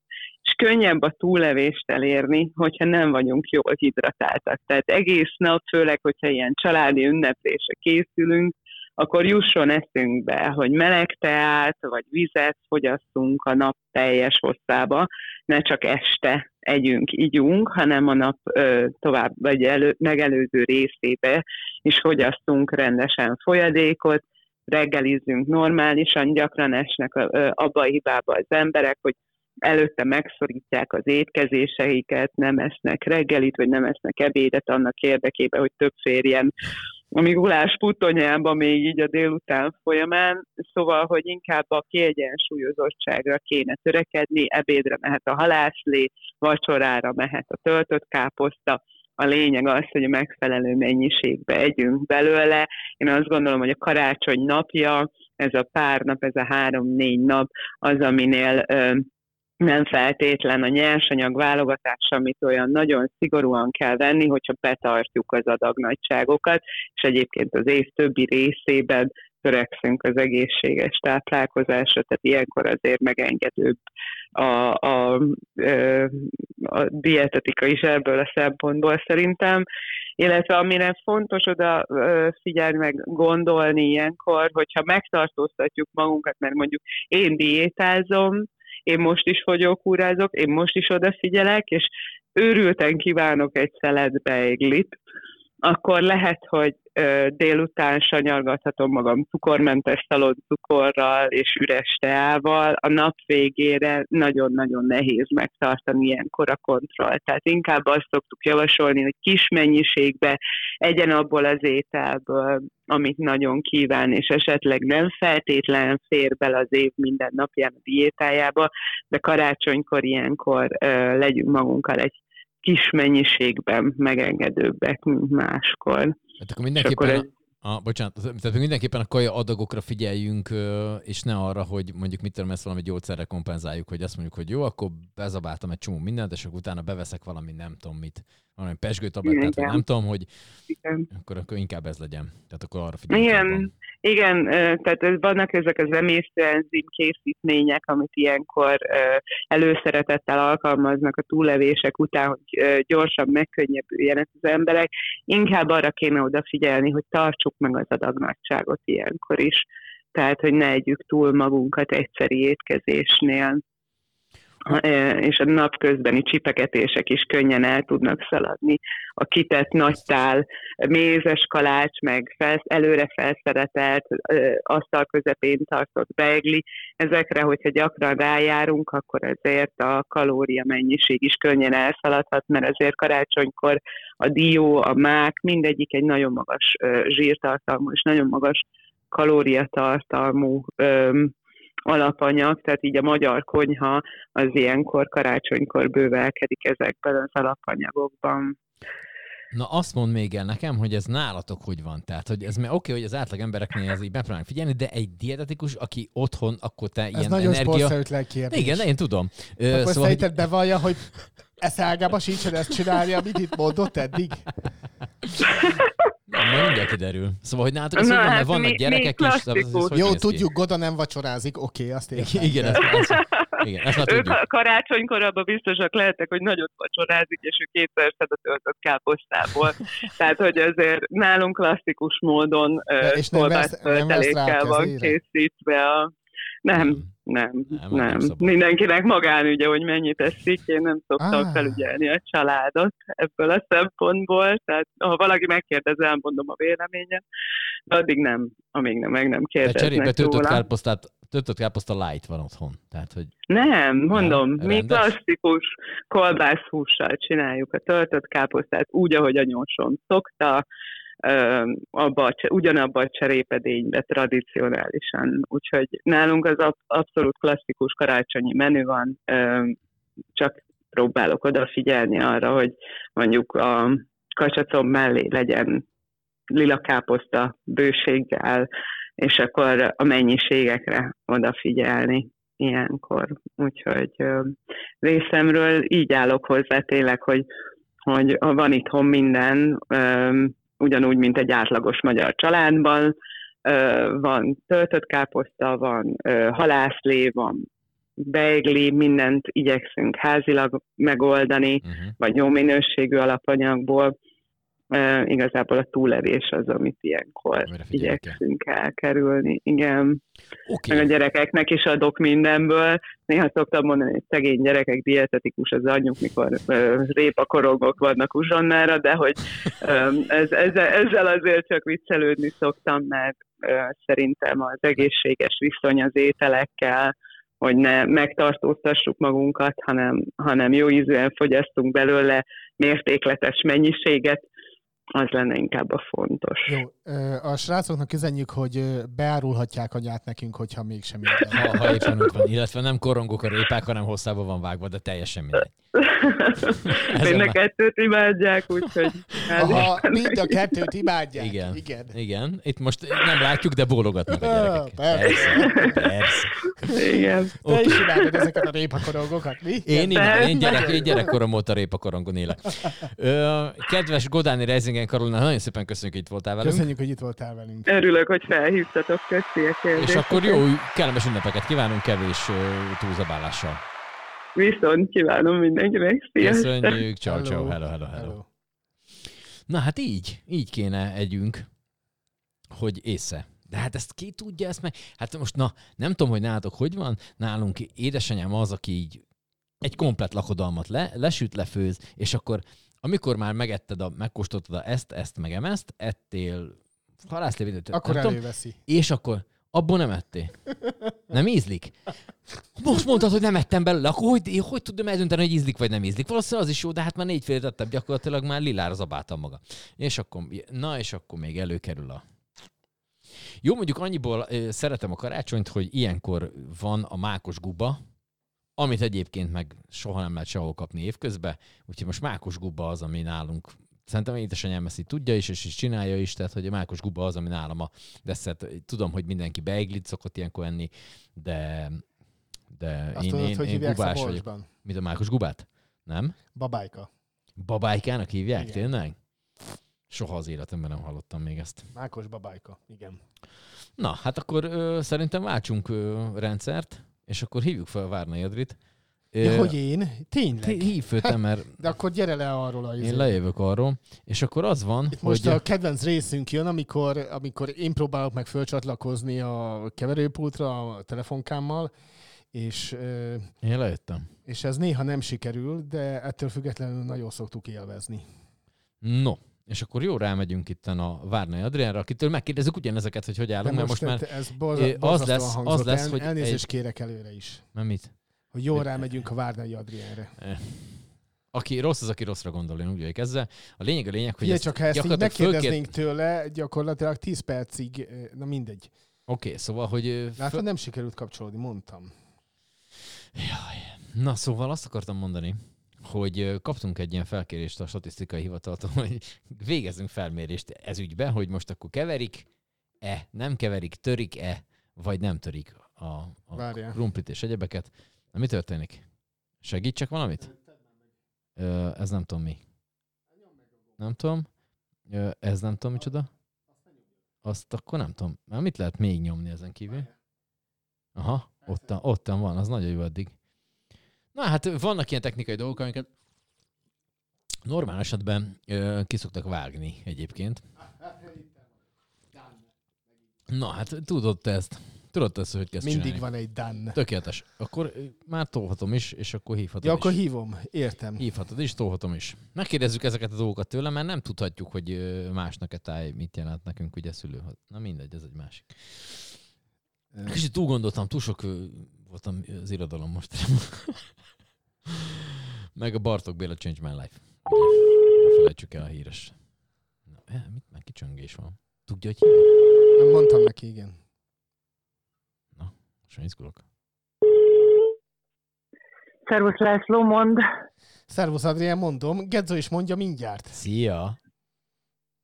És könnyebb a túllevést elérni, hogyha nem vagyunk jól hidratáltak. Tehát egész nap, főleg, hogyha ilyen családi ünneplésre készülünk, akkor jusson eszünkbe, hogy meleg teát vagy vizet fogyasszunk a nap teljes hosszába, ne csak este együnk, ígyunk, hanem a nap ö, tovább vagy elő, megelőző részébe is fogyasszunk rendesen folyadékot, reggelizzünk normálisan, gyakran esnek ö, abba a hibába az emberek, hogy előtte megszorítják az étkezéseiket, nem esznek reggelit, vagy nem esznek ebédet annak érdekében, hogy több férjen a Migulás putonyába még így a délután folyamán, szóval, hogy inkább a kiegyensúlyozottságra kéne törekedni, ebédre mehet a halászlé, vacsorára mehet a töltött káposzta, a lényeg az, hogy a megfelelő mennyiségbe együnk belőle. Én azt gondolom, hogy a karácsony napja, ez a pár nap, ez a három-négy nap az, aminél nem feltétlen a nyersanyag válogatás, amit olyan nagyon szigorúan kell venni, hogyha betartjuk az adagnagyságokat, és egyébként az év többi részében törekszünk az egészséges táplálkozásra, tehát ilyenkor azért megengedőbb a, a, ö, a dietetika is ebből a szempontból szerintem, illetve amire fontos oda figyelni meg gondolni ilyenkor, hogyha megtartóztatjuk magunkat, mert mondjuk én diétázom, én most is fogyókúrázok, én most is odafigyelek, és őrülten kívánok egy szelet beiglit, akkor lehet, hogy délután sanyargathatom magam cukormentes cukorral és üres teával, a nap végére nagyon-nagyon nehéz megtartani ilyenkor a kontrollt. Tehát inkább azt szoktuk javasolni, hogy kis mennyiségbe egyen abból az ételből, amit nagyon kíván, és esetleg nem feltétlen fér bele az év minden napján a diétájába, de karácsonykor ilyenkor ö, legyünk magunkkal egy kis mennyiségben megengedőbbek, mint máskor. Hát akkor mindenképpen, akkor a, a, bocsánat, tehát mindenképpen a kaja adagokra figyeljünk, és ne arra, hogy mondjuk mit tudom, ezt valami gyógyszerre kompenzáljuk, hogy azt mondjuk, hogy jó, akkor bezabáltam egy csomó mindent, és akkor utána beveszek valami nem tudom mit, valami pesgőtablettát, vagy Igen. nem tudom, hogy Igen. akkor, akkor inkább ez legyen. Tehát akkor arra figyeljünk. Igen, igen, tehát vannak ezek az emésztőenzim készítmények, amit ilyenkor előszeretettel alkalmaznak a túlevések után, hogy gyorsan megkönnyebbüljenek az emberek. Inkább arra kéne odafigyelni, hogy tartsuk meg az adagnagyságot ilyenkor is. Tehát, hogy ne együk túl magunkat egyszeri étkezésnél. Ö, És a napközbeni csipegetések is könnyen el tudnak szaladni. A kitett nagytál mézes kalács, meg fel, előre felszeretelt, ö, asztal közepén tartott beigli, ezekre, hogyha gyakran rájárunk, akkor ezért a kalória mennyiség is könnyen elszaladhat, mert azért karácsonykor a dió, a mák, mindegyik egy nagyon magas ö, zsírtartalmú és nagyon magas kalóriatartalmú öm, alapanyag, tehát így a magyar konyha az ilyenkor karácsonykor bővelkedik ezekben az alapanyagokban. Na azt mond még el nekem, hogy ez nálatok hogy van. Tehát, hogy ez oké, okay, hogy az átlag embereknél ez így megpróbálnak figyelni, de egy dietetikus, aki otthon, akkor te Ez ilyen nagyon energia... kérdés. Igen, de én tudom. Ö, Akkor szóval, hogy... szerinted bevallja, hogy eszágába sincsen ezt csinálni, amit itt mondott eddig? (laughs) Majd mindjárt kiderül. Szóval, hogy nálatok ez Na, hogy van, hát mert vannak mi- gyerekek mi is. szóval ez- Jó, tudjuk, Goda nem vacsorázik, oké, azt értem. Igen, ezt, ezt, igen, ezt már Ők tudjuk. a karácsonykor abban biztosak lehetek, hogy nagyot vacsorázik, és ő kétszer szed a töltött káposztából. Tehát, hogy azért nálunk klasszikus módon és nem vesz- nem vesz rá kolbásztöltelékkel van készítve a... Nem, nem, Nem, nem. nem. Mindenkinek magánügye, hogy mennyit eszik. Én nem szoktam Ah. felügyelni a családot ebből a szempontból. Tehát ha valaki megkérdez, elmondom a véleményem. De addig nem, amíg nem, meg nem De cserébe kérdeznek töltött róla. kárposztát, töltött kárposzta light van otthon. Tehát, hogy Nem, mondom, Nem, mi rendes? klasszikus kolbászhússal csináljuk a töltött káposztát, úgy, ahogy a nyóson szokta, abba ugyanabba a cserépedénybe tradicionálisan. Úgyhogy nálunk az ab- abszolút klasszikus karácsonyi menü van, csak próbálok odafigyelni arra, hogy mondjuk a kacsacom mellé legyen lila káposzta bőséggel, és akkor a mennyiségekre odafigyelni ilyenkor. Úgyhogy részemről így állok hozzá tényleg, hogy, hogy van itthon minden, ugyanúgy, mint egy átlagos magyar családban, van töltött káposzta, van halászlé, van beigli, mindent igyekszünk házilag megoldani, uh-huh. vagy jó minőségű alapanyagból. E, igazából a túlevés az, amit ilyenkor igyekszünk elkerülni. Igen. Oké. Meg a gyerekeknek is adok mindenből. Néha szoktam mondani, hogy szegény gyerekek dietetikus az anyjuk, mikor ö, répakorongok vannak uzsonnára, de hogy ö, ez, ezzel, ezzel azért csak viccelődni szoktam, mert ö, szerintem az egészséges viszony az ételekkel, hogy ne megtartóztassuk magunkat, hanem, hanem jó ízűen fogyasztunk belőle mértékletes mennyiséget, az lenne inkább a fontos. Jó, a srácoknak üzenjük, hogy beárulhatják anyát nekünk, hogyha mégsem minden. Ha, ha éppen úgy van. Illetve nem korongok a répák, hanem hosszában van vágva, de teljesen mindegy. (laughs) Mind a kettőt imádják, úgyhogy... Aha, mind a kettőt imádják. Igen. Igen. Igen, itt most nem látjuk, de bólogatnak a gyerekek. Persze. persze. Igen. Te Oké. is imádod ezeket a répakorongokat, mi? Én, imádom, én, gyerek, én gyerekkorom óta répakorongon élek. Ö, kedves Godáni Reizingen Karolina, nagyon szépen köszönjük, hogy itt voltál velünk. Köszönjük, hogy itt voltál velünk. Örülök, hogy felhívtatok, köszi a És kérdést. akkor jó, kellemes ünnepeket kívánunk kevés túlzabálással. Viszont kívánom mindenkinek. Sziasztok! Köszönjük, ciao, ciao, hello, hello, hello. Hello. Na hát így, így kéne együnk, hogy észre. De hát ezt ki tudja ezt meg? Hát most na, nem tudom, hogy nálatok hogy van, nálunk édesanyám az, aki így egy komplet lakodalmat le, lesüt, lefőz, és akkor amikor már megetted, a, megkóstoltad a ezt, ezt, meg emezt, ettél halászlévet. Akkor nem tudom, előveszi. és akkor abból nem ettél. Nem ízlik? Most mondtad, hogy nem ettem belőle, akkor hogy, hogy tudom eldönteni, hogy ízlik vagy nem ízlik? Valószínűleg az is jó, de hát már négyféle tettem, gyakorlatilag már lilára zabáltam maga. És akkor, na és akkor még előkerül a... Jó, mondjuk annyiból szeretem a karácsonyt, hogy ilyenkor van a mákos guba, amit egyébként meg soha nem lehet sehol kapni évközben, úgyhogy most mákos guba az, ami nálunk Szerintem édesanyám ezt így tudja is, és is csinálja is, tehát hogy a mákos guba az, ami nálam a desszert. Tudom, hogy mindenki beiglit szokott ilyenkor enni, de, de Azt én, tudod, én, hogy én gubás vagyok. Mint a mákos gubát? Nem? Babájka. Babájkának hívják, Igen. tényleg? Soha az életemben nem hallottam még ezt. Mákos babájka. Igen. Na, hát akkor ö, szerintem váltsunk ö, rendszert, és akkor hívjuk fel Várnai Adrit. Ö, Ja, hogy én? Tényleg? ti- Hív föl te, mert De akkor gyere le arról a én izé. lejövök arról, és akkor az van, Itt most hogy... a kedvenc részünk jön, amikor, amikor én próbálok meg fölcsatlakozni a keverőpultra a telefonkámmal, és, ö, Én lejöttem. és ez néha nem sikerül, de ettől függetlenül nagyon szoktuk élvezni. No, és akkor jó rámegyünk itten a Várnai Adriánra, akitől megkérdezzük ugyanezeket, hogy hogy állunk, mert most már... ez ö, borza, az lesz- az lesz, el. hogy Elnézést egy- kérek előre is, Nem mit? hogy jól rámegyünk a Várnai Adriánre. Aki rossz, az, aki rosszra gondol, én úgy vagyok ezzel. A lényeg a lényeg, hogy ezt csak, ha ezt így megkérdeznénk tőle, gyakorlatilag 10 percig, ö, na mindegy. Oké, okay, szóval, hogy... ö, Látod, föl- nem sikerült kapcsolódni, mondtam. Na, szóval azt akartam mondani, hogy kaptunk egy ilyen felkérést a statisztikai hivataltól, hogy végezzünk felmérést ez ügybe, hogy most akkor keverik-e, nem keverik, törik-e, vagy nem törik a, a Várjál. krumplit és egyebeket. Na, mi történik? Segítsek valamit? Ö, ez nem tudom mi. Nem tudom. Ö, ez nem tudom micsoda. Azt akkor nem tudom. Már mit lehet még nyomni ezen kívül? Aha, ottan, ottan van, az nagyon jó eddig. Na hát vannak ilyen technikai dolgok, amiket normál esetben ö, ki szoktak vágni egyébként. Na hát tudod te ezt. Tudod te ezt, hogy kezd Mindig csinálni. van egy done. Tökéletes. Akkor már tolhatom is, és akkor hívhatom Ja, is. akkor hívom. Értem. Hívhatod is, tolhatom is. Megkérdezzük ezeket a dolgokat tőle, mert nem tudhatjuk, hogy másnak a táj mit jelent nekünk, ugye szülő. Na mindegy, ez egy másik. Kicsit túl gondoltam, túl sok voltam az irodalom most. Meg a Bartok Béla Change My Life. Ne felejtsük el a híres. Na, eh, mit meg kicsöngés van? Tudja, hogy hívják? Nem mondtam neki, igen. Most már izgulok. Szervusz László, mond. Szervusz Adrián, mondom. Gedzo is mondja mindjárt. Szia!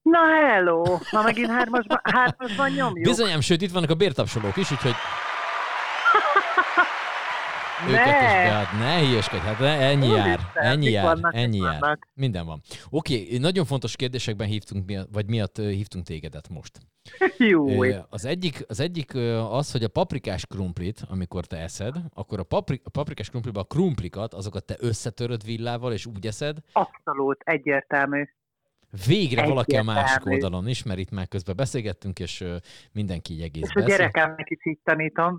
Na hello, ma megint hármasban, hármasban nyomjuk. Bizonyám, sőt, itt vannak a bértapsolók is, úgyhogy őket is ne, bead. Ne hülyeskedj, hát ne, ennyi jár, Úristen, ennyi jár, vannak, ennyi jár. vannak? Minden van. Oké, nagyon fontos kérdésekben hívtunk, vagy miatt hívtunk tégedet most. (laughs) Jó. Az egyik, az egyik az, hogy a paprikás krumplit, amikor te eszed, akkor a, papri, a paprikás krumpliba a krumplikat, azokat te összetöröd villával, és úgy eszed. Abszolút, egyértelmű. Végre valaki a másik oldalon is, mert itt már közben beszélgettünk, és mindenki így egész És a gyerekemnek is így tanítom.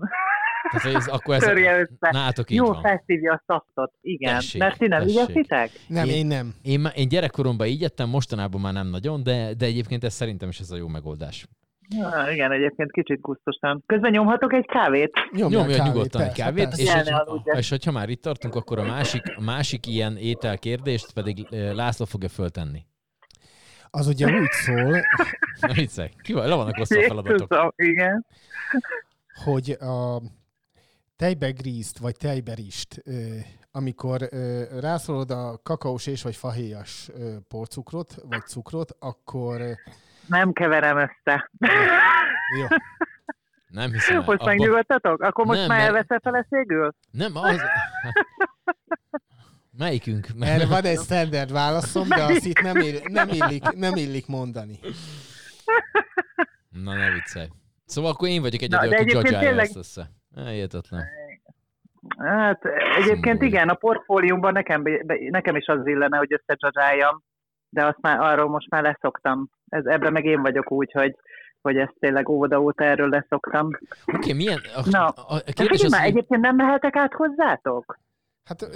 Tehát, hogy ez, akkor ez, Törje össze. nálatok így Jó, van. felszívja a szaftot. Igen. Tessék, Mert ti nem tessék. Nem, Én- én, nem. Én, én gyerekkoromban így ettem, mostanában már nem nagyon, de, de egyébként ez szerintem is ez a jó megoldás. Ja, igen, egyébként kicsit gusztusan. Közben nyomhatok egy kávét? Nyomja Nyomja kávét, nyugodtan egy persze, kávét, persze. és, Jelne hogy, aludjak. és hogyha már itt tartunk, akkor a másik, a másik ilyen ételkérdést pedig László fogja föltenni. Az ugye úgy szól, Na viccelj, ki van, le vannak hosszú a feladatok. Jézusom, igen. hogy a tejbegrízt vagy tejberist, amikor ö, rászólod a kakaós és vagy fahéjas porcukrot, vagy cukrot, akkor Nem keverem össze. jó, (laughs) Nem hiszem. Most Abba- megnyugodtatok? Akkor most Nem, már mert- elveszed feleségül? Nem, az... (laughs) Melyikünk? erre van egy standard válaszom, de azt itt nem, él, nem, illik, nem illik mondani. Na, ne viccelj. Szóval akkor én vagyok egyedül, aki tényleg- ezt össze. Hihetetlen. Hát egyébként igen, a portfóliumban nekem, nekem is az illene, hogy összedzsadzsáljam, de azt már arról most már leszoktam. Ez, ebbre meg én vagyok úgy, hogy, hogy ezt tényleg óvoda óta erről leszoktam. Oké, okay, milyen... A, Na, a, a kérdés az, már, hogy... egyébként nem mehetek át hozzátok? Hát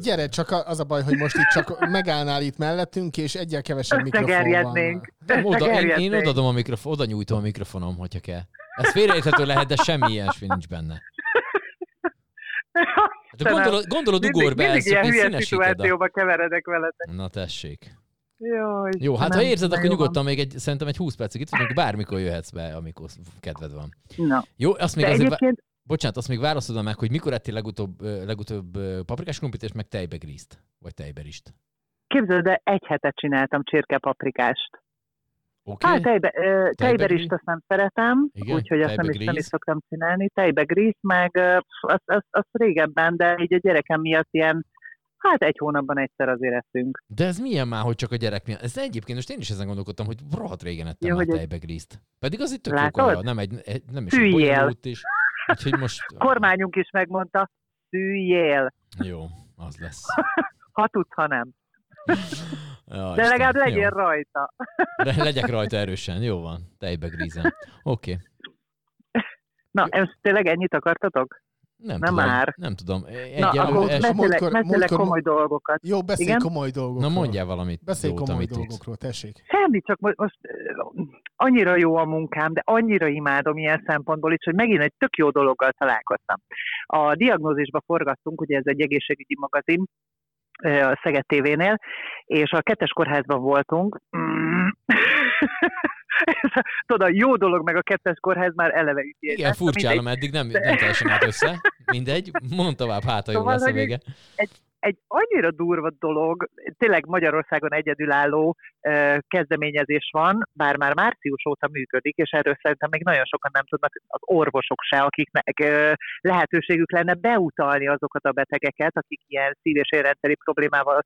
gyere, csak az a baj, hogy most itt csak (laughs) megállnál itt mellettünk, és egyel kevesebb mikrofon van. Nem, oda, én, én odaadom a mikrofon, oda nyújtom a mikrofonom, hogyha kell. Ez félreérthető lehet, de semmi ilyesmi nincs benne. Hát gondolod, gondolod mindig, ugor be, mindig ezt ilyen hülye a- szituációba keveredek veletek. Na tessék. Jó, Jó, hát ha Istenem, érzed, akkor nyugodtan még egy, szerintem egy 20 percig itt vagyunk, bármikor jöhetsz be, amikor kedved van. Na, Jó, azt még de azért, egyébként bocsánat, azt még válaszolom meg, hogy mikor ettél legutóbb, legutóbb paprikás krumplit, és meg tejbegrízt, vagy tejberist. képzeld, de egy hetet csináltam csirkepaprikást. Oké? Hát tejbe, tejberist gríz? azt nem szeretem, úgyhogy azt nem is, nem is szoktam csinálni. Tejbegríz, meg ö, pff, azt, azt, azt régebben, de így a gyerekem miatt ilyen, hát egy hónapban egyszer azért eszünk. De ez milyen már, hogy csak a gyerek miatt? Ez egyébként most én is ezen gondolkodtam, hogy rohadt régen ettem Ja, már tejbegrízt. Pedig az itt tök jó kaja, nem, egy, nem is Hülyél. bonyolult is. Úgyhogy most... Kormányunk is megmondta, szűjél, Jó, az lesz. ha tudsz, ha nem. Ja, De legalább Istenem, legyél jó. rajta. Le- legyek rajta erősen, jó van. Tejbegrízem. Oké. Okay. Na, ezt tényleg ennyit akartatok? Nem, Nem tudom. már. Nem tudom. Na, Egyelőre akkor es... mesélek, múltkor- komoly dolgokat. Jó, beszélj Igen? komoly dolgokról. Na mondjál valamit Beszélj jót, komoly amit tudsz. dolgokról, tessék. Semmi, csak most, annyira jó a munkám, de annyira imádom ilyen szempontból is, hogy megint egy tök jó dologgal találkoztam. A diagnózisba forgattunk, ugye ez egy egészségügyi magazin, a Szeged TV-nél, és a kettes kórházban voltunk. Mm. (laughs) Ez a- Tudod, a jó dolog meg a kettes kórház már eleve üti Igen, furcsálom, eddig nem, nem teljesen állt össze. (laughs) Mindegy, mondd tovább, hát ha jó Szóval, lesz a vége. egy annyira durva dolog, tényleg Magyarországon egyedülálló ö, kezdeményezés van, bár már március óta működik, és erről szerintem még nagyon sokan nem tudnak az orvosok se, akiknek ö, lehetőségük lenne beutalni azokat a betegeket, akik ilyen szív- és érrendszeri problémával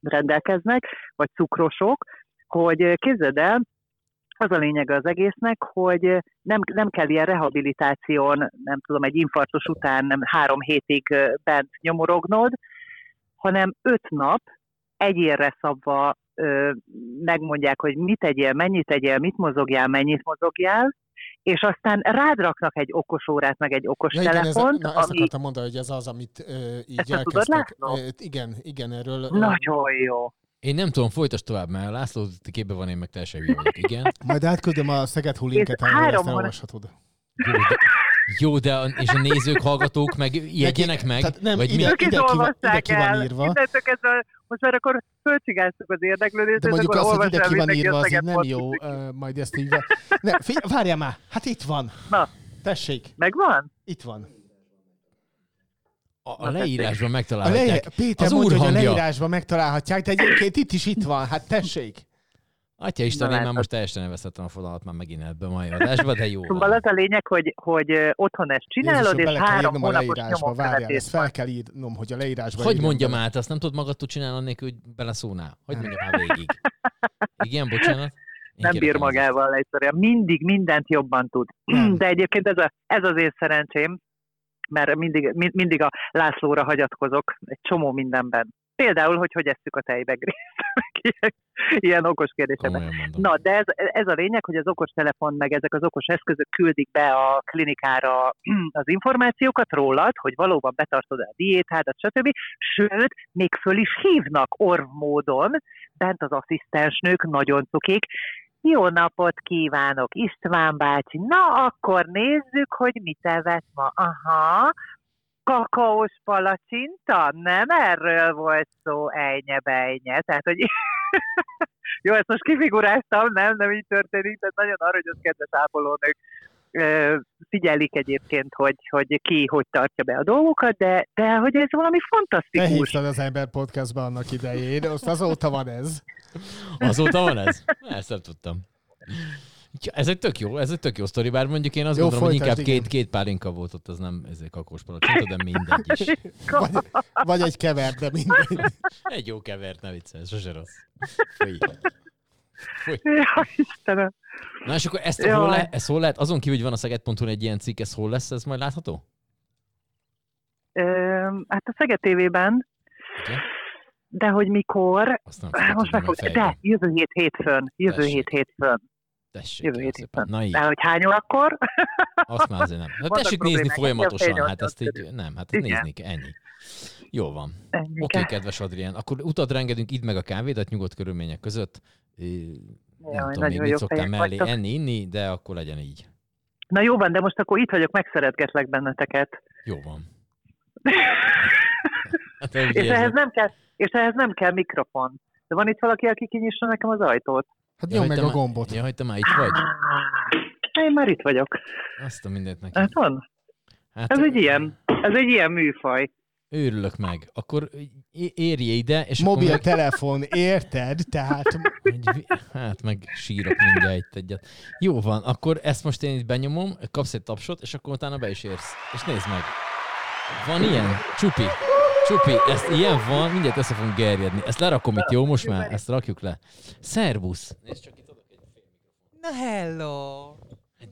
rendelkeznek, vagy cukrosok, hogy képzeld el, az a lényeg az egésznek, hogy nem, nem kell ilyen rehabilitáción, nem tudom, egy infarktus után nem három hétig ö, bent nyomorognod, hanem öt nap egyérre szabva ö, megmondják, hogy mit tegyél, mennyit tegyél, mit mozogjál, mennyit mozogjál, és aztán rád raknak egy okos órát, meg egy okos Ja, igen, ez, na, ezt ami akartam mondani, hogy ez az, amit ö, így Ezt te tudod, elkezdtek. László? Ö, igen, igen, erről. nagyon jó. Én nem tudom, folytasd tovább, mert László képbe van, én meg teljesen hülye vagyok. Igen. (laughs) Majd átküldöm a Szeged Hulinket, ahol ezt elolvashatod. Jó, de, jó, de a, és a nézők, hallgatók meg ijedjenek meg? tehát nem, vagy ide- mi? Ide ki van- ide ki van írva. Innentől kezdve most már akkor fölcsigáztuk az érdeklődést, De mondjuk akkor az, hogy ide ki van írva, az így nem jó, ö, majd ezt így... Ne, figy- várjál már, hát itt van. Na. Tessék, Megvan? itt van. A, a leírásban A megtalálhatják. leír... Péter az mondja, hogy a leírásban megtalálhatják, de egyébként itt is itt van, hát tessék. Atya Isten, én már látod. most teljesen elvesztettem a fonalat már megint ebbe a mai adásba, de jó Szóval van. az a lényeg, hogy, hogy otthon ezt csinálod, Jézusom, és három írnom a hónapos leírásba, várjál, ezt fel kell írnom, hogy a leírásba Hogy mondjam át, azt nem tudod magadtól csinálni, annélkül, hogy beleszólnál? Hogy mondjam már végig? Igen, bocsánat. Én nem bír magával egyszerűen. Mindig mindent jobban tud. Nem. (clears throat) De egyébként ez, a, ez az én szerencsém, mert mindig, mi- mindig a Lászlóra hagyatkozok egy csomó mindenben. Például, hogy hogy esszük a tejbegrészt. (laughs) ilyen, ilyen okos kérdésekben. Na, de ez, ez a lényeg, hogy az okos telefon, meg ezek az okos eszközök küldik be a klinikára (clears throat) az információkat rólad, hogy valóban betartod a diétádat, stb. Sőt, még föl is hívnak orvmódon, bent az asszisztensnők, nagyon cukik, jó napot kívánok, István bácsi. Na, akkor nézzük, hogy mit evett ma. Aha, kakaós palacsinta? Nem erről volt szó, ejnye bejnye. Tehát, hogy (laughs) jó, ezt most kifiguráztam, nem, nem így történik, tehát nagyon aranyos, kedves ápolónők figyelik egyébként, hogy, hogy ki hogy tartja be a dolgokat, de, de hogy ez valami Te fantasztikus. hívtad az Ember Podcastba annak idején, azt azóta van ez. Azóta van ez? Ezt nem tudtam. Ja, Ez egy tök jó, ez egy tök jó sztori, bár mondjuk én azt Jó, gondolom, hogy inkább igen. két, két pálinka volt ott, az nem ezért kakós palacsinta, de mindegy is. (laughs) Vagy, vagy egy kever, de mindegy. Egy jó kevert, ne viccelj, sose rossz. Fúj. Ja, Istenem. Na és akkor ezt hol, le, ez hol lehet? Azon kívül, hogy van a Szeged.hu egy ilyen cikk, ez hol lesz, ez majd látható? Ö, hát a Szeged TV-ben, Igen? de hogy mikor, most meg fog, de jövő hét hétfőn, jövő Tessék. hét hétfőn. Tessék, Jövő héten. szépen. Na így, De hogy hány órakor? azt már azért nem. Hát tessék nézni folyamatosan, hát ezt így, nem, hát Igen. nézni kell, ennyi. Jó van. Oké, kell. kedves Adrián, akkor utadra engedünk, idd meg a kávédat nyugodt körülmények között. Nem Jaj, tudom még nagyon mit fejek mellé vagytok. enni, inni, de akkor legyen így. Na jó van, de most akkor itt vagyok, megszeretgetlek benneteket. Jó van. (laughs) Hát, És érzed. ehhez, nem kell, és ehhez nem kell mikrofon. De van itt valaki, aki kinyissa nekem az ajtót? Hát nyom meg a gombot. Ja, hogy te már itt vagy? Én már itt vagyok. Azt a mindent neki. Hát van. Hát, Ez egy ilyen, ez egy ilyen műfaj. Őrülök meg. Akkor érje ide, és akkor meg, Mobiltelefon, érted? Tehát (laughs) egy hát meg sírok mindjárt egyet. Jó van, akkor ezt most én itt benyomom, kapsz egy tapsot, és akkor utána be is érsz. És nézd meg. Van ilyen? Csupi. Csupi, ezt ilyen van, mindjárt össze fogunk gerjedni. Ezt lerakom itt, jó? Most már ezt rakjuk le. Szervusz. Nézd csak itt adok egy Na hello!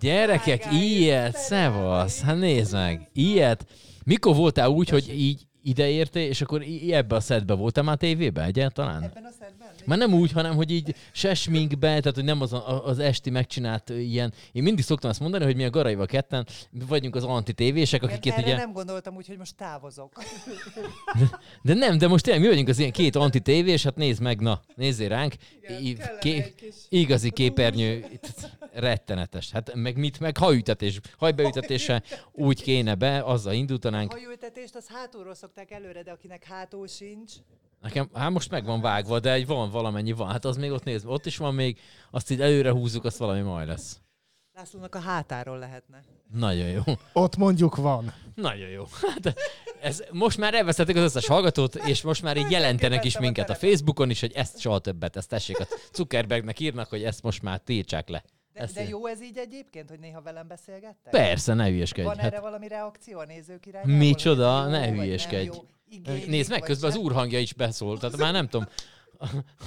Gyerekek, ilyet, szevasz, hát nézd meg, ilyet. Mikor voltál úgy, hogy így ideértél, és akkor ebbe a szedbe voltál már tévébe egyáltalán? Ebben a szedben? Már nem úgy, hanem hogy így se sminkbe, tehát hogy nem az, a, az esti megcsinált ilyen. Én mindig szoktam azt mondani, hogy mi a Garaival ketten vagyunk az antitévések, akiket erre ugye... nem gondoltam úgy, hogy most távozok. De nem, de most tényleg mi vagyunk az ilyen két antitévés, hát nézd meg, na, nézzél ránk. Kellene ké- kis igazi képernyő, rettenetes. Hát meg mit, meg hajütetés, hajbeütetése úgy kéne be, azzal indítanánk. Hajültetést az hátulról szokták előre, de akinek hátul sincs, Nekem, hát most meg van vágva, de egy van valamennyi van. Hát az még ott néz, ott is van még, azt így előre húzzuk, azt valami majd lesz. Lászlónak a hátáról lehetne. Nagyon jó. ott mondjuk van. Nagyon jó. Hát ez, most már elvesztették az összes hallgatót, és most már így jelentenek is minket a. Facebookon is, hogy ezt soha többet, ezt tessék, a Zuckerbergnek írnak, hogy ezt most már tiltsák le. De, Ezt de én- jó ez így egyébként, hogy néha velem beszélgettek? Persze, ne hülyeskedj. Van erre Hát, valami reakció a nézők irányából? Micsoda? jó, Ne nem hülyeskedj. nézd meg, közben az sem? úrhangja is beszól, tehát már nem tudom.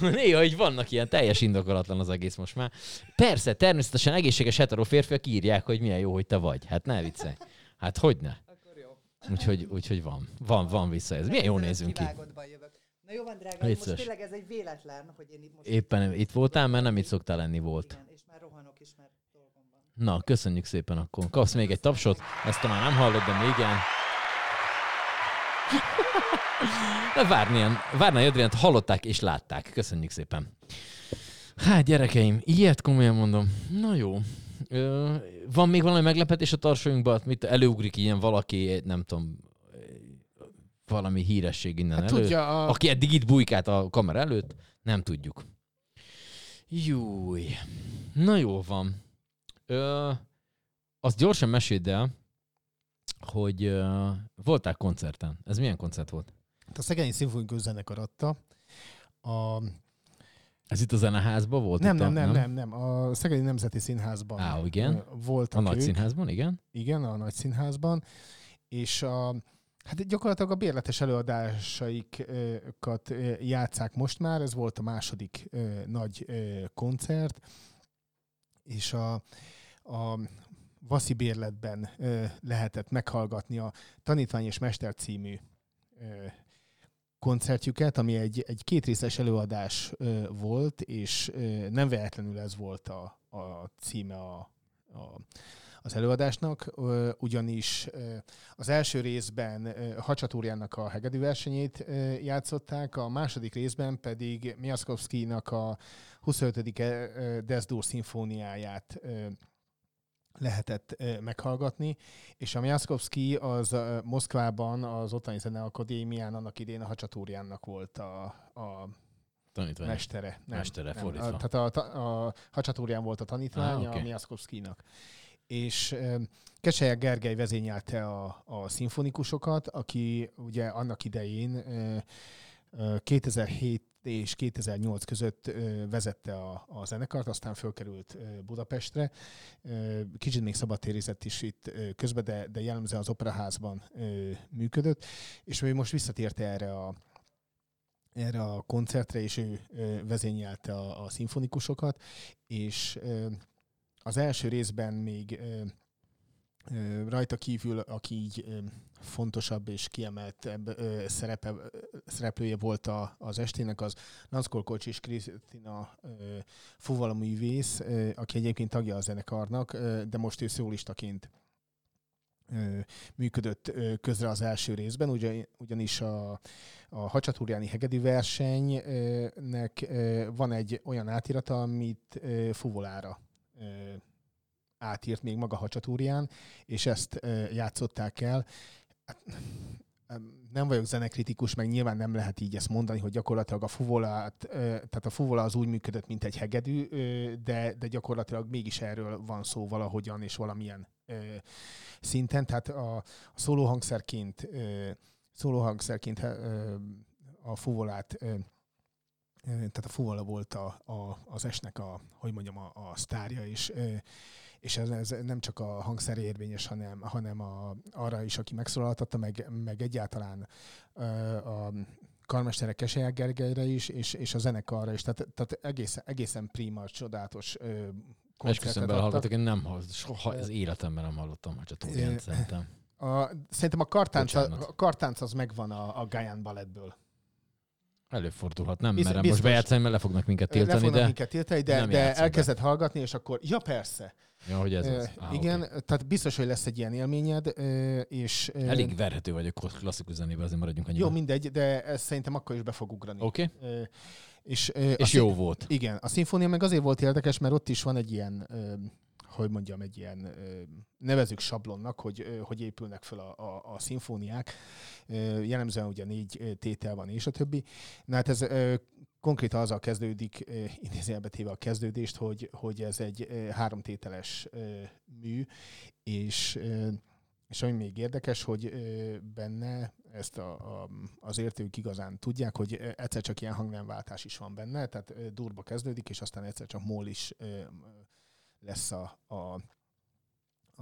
(laughs) Néha így vannak ilyen teljes indokolatlan az egész most már. Persze, természetesen egészséges hetero férfiak írják, hogy milyen jó, hogy te vagy. Hát ne viccelj. Hát hogy ne? Úgyhogy, úgyhogy van. Van, van vissza ez. Milyen jó nézünk ki. Na jó van, drágám, most tényleg ez egy véletlen, hogy én itt most... Éppen itt voltál, mert nem itt szoktál lenni volt. Igen, is, mert dolgom van. Na, köszönjük szépen akkor. Kapsz még egy tapsot, ezt te már nem hallod, de még igen. De várnál, várnál Adriánt, hallották és látták. Köszönjük szépen. Hát gyerekeim, ilyet komolyan mondom. Na jó. Ö, van még valami meglepetés a tarsolyunkban? Mit előugrik ilyen valaki, nem tudom, valami híresség innen Hát elő? tudja, a, Aki eddig itt bujkált a kamera előtt, nem tudjuk. Júj. Na jó van. Ö, azt gyorsan meséld el, hogy ö, voltál koncerten. Ez milyen koncert volt? a Szegényi Szimfonikus Zenekar adta. A, Ez itt a zeneházban volt? nem, nem, nem, nem, nem. A Szegedi Nemzeti Színházban Á, igen. ö, voltak A nagy ők. színházban, igen? Igen, a nagy színházban. És a, hát gyakorlatilag a bérletes előadásaikat játszák most már. Ez volt a második nagy koncert. És a, a Vaszi bérletben lehetett meghallgatni a Tanítvány és Mester című koncertjüket, ami egy, egy kétrészes előadás volt, és nem véletlenül ez volt a, a címe a, a, az előadásnak, ugyanis az első részben Hacsatúrjának a hegedű versenyét játszották, a második részben pedig Miaszkowski-nak a 25. ö, Desdur szimfóniáját lehetett meghallgatni, és a Miaszkowski az Moszkvában az ottani zeneakadémián annak idén a Hacsatúrjánnak volt a, a Tanítvány. mestere. Nem, Mestere, nem. fordítva. A, tehát a, a Hacsatúrján volt a tanítványa Ah, oké. a Miaszkowskinak. És ö, Keselyek Gergely vezényelte a, a szimfonikusokat, aki ugye annak idején ö, ö, 2007 és 2008 között vezette a, a zenekart, aztán fölkerült Budapestre. Kicsit még szabadtérizett is itt közben, de, de jellemzően az operaházban működött, és ő most visszatért erre a, erre a koncertre, és ő vezényelte a, a szimfonikusokat, és az első részben még Rajta kívül, aki így fontosabb és kiemeltebb ö, szerepe, szereplője volt a, az estének, az Nanszkol Kocs és Krisztina ö, aki egyébként tagja a zenekarnak, de most ő szólistaként működött közre az első részben, ugyan, ugyanis a, a Hacsatúrjáni hegedű versenynek van egy olyan átirata, amit fuvolára átírt még maga Hacsatúrján, és ezt játszották el. Hát, em, nem vagyok zenekritikus, meg nyilván nem lehet így ezt mondani, hogy gyakorlatilag a fuvolát, tehát a fuvola az úgy működött, mint egy hegedű, de, de gyakorlatilag mégis erről van szó valahogyan és valamilyen szinten. Tehát a, a szólóhangszerként, szólóhangszerként a fuvolát tehát a fuvola volt a, a, az esnek a, hogy mondjam, a, a sztárja, és, ö, és ez, ez nem csak a hangszerre érvényes, hanem, hanem a, arra is, aki megszólaltatta, meg, meg egyáltalán a karmestere Keselyek Gergelyre is, és, és a zenekarra is. Tehát, tehát egészen, egészen prima, csodálatos koncertet adtak. hallgatok, én nem hall, soha az életemben nem hallottam, hogy a Tóriánt szerintem. A, szerintem a kartánc, Bocsánat. a kartánc az megvan a, a Guyane Ballettből. Előfordulhat, nem Biz- merem most biztos. bejátszani, mert le fognak minket Le tiltani, fognak de... minket tiltani, de, de játszom be. hallgatni, és akkor, ja persze. Ja, hogy ez az. Á, igen, oké. tehát biztos, hogy lesz egy ilyen élményed, és... Elég verhető vagyok klasszikus zenében, azért maradjunk annyiban. Jó, mindegy, de ez szerintem akkor is be fog ugrani. Oké. Ö, És, És szín- jó volt. Igen, a szimfónia meg azért volt érdekes, mert ott is van egy ilyen, hogy mondjam, egy ilyen, nevezük sablonnak, hogy, hogy épülnek fel a, a, a szimfóniák. Jellemzően ugye négy tétel van, és a többi. Na hát ez konkrétan azzal kezdődik, idézőjelbe téve a kezdődést, hogy, hogy ez egy háromtételes mű, és és ami még érdekes, hogy benne ezt a, a, az értők igazán tudják, hogy egyszer csak ilyen hangnemváltás is van benne, tehát durba kezdődik, és aztán egyszer csak mól is lesz a, a,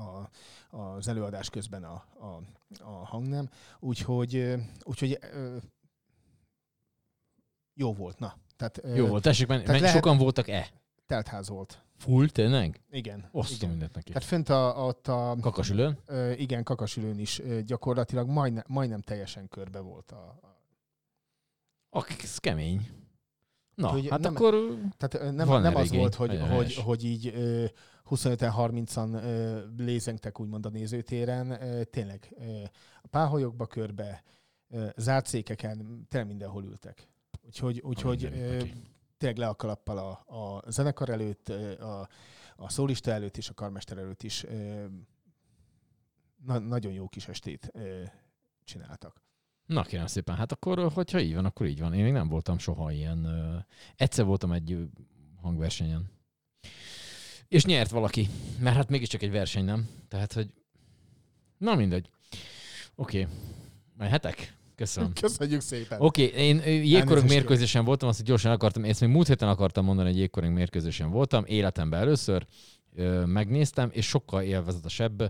a, az előadás közben a, a, a hangnem. Úgyhogy, úgyhogy jó volt, na. Tehát, Jó volt, tessék menni. lehet- sokan voltak-e? Teltház volt. Full, tényleg? Igen. Osztom mindent neki. Tehát fönt a, ott a... Kakasülőn? Ö, igen, kakasülőn is ö, gyakorlatilag majdnem, majdnem teljesen körbe volt a, a Ak, ez kemény. Na, Hogy hát nem- akkor Tehát nem, van nem az volt, hogy, hogy, helyes. hogy így ö, 25-30-an ö, lézengtek úgymond a nézőtéren. Tényleg páholyokba körbe, zárt székeken, tényleg mindenhol ültek. Úgyhogy, úgyhogy tényleg le a kalappal a, a zenekar előtt, a, a szólista előtt és a karmester előtt is na, nagyon jó kis estét csináltak. Na kérem szépen, hát akkor, hogyha így van, akkor így van. Én még nem voltam soha ilyen. ö, Egyszer voltam egy hangversenyen. És nyert valaki. Mert hát mégiscsak egy verseny, nem? Tehát, hogy... Na mindegy. Oké. Okay. Mehetek? Köszönöm. Köszönjük szépen! Oké, okay, én jégkorong mérkőzésen voltam, azt gyorsan akartam, ezt még múlt héten akartam mondani, hogy jégkorong mérkőzésen voltam, életemben először, megnéztem, és sokkal élvezetesebb.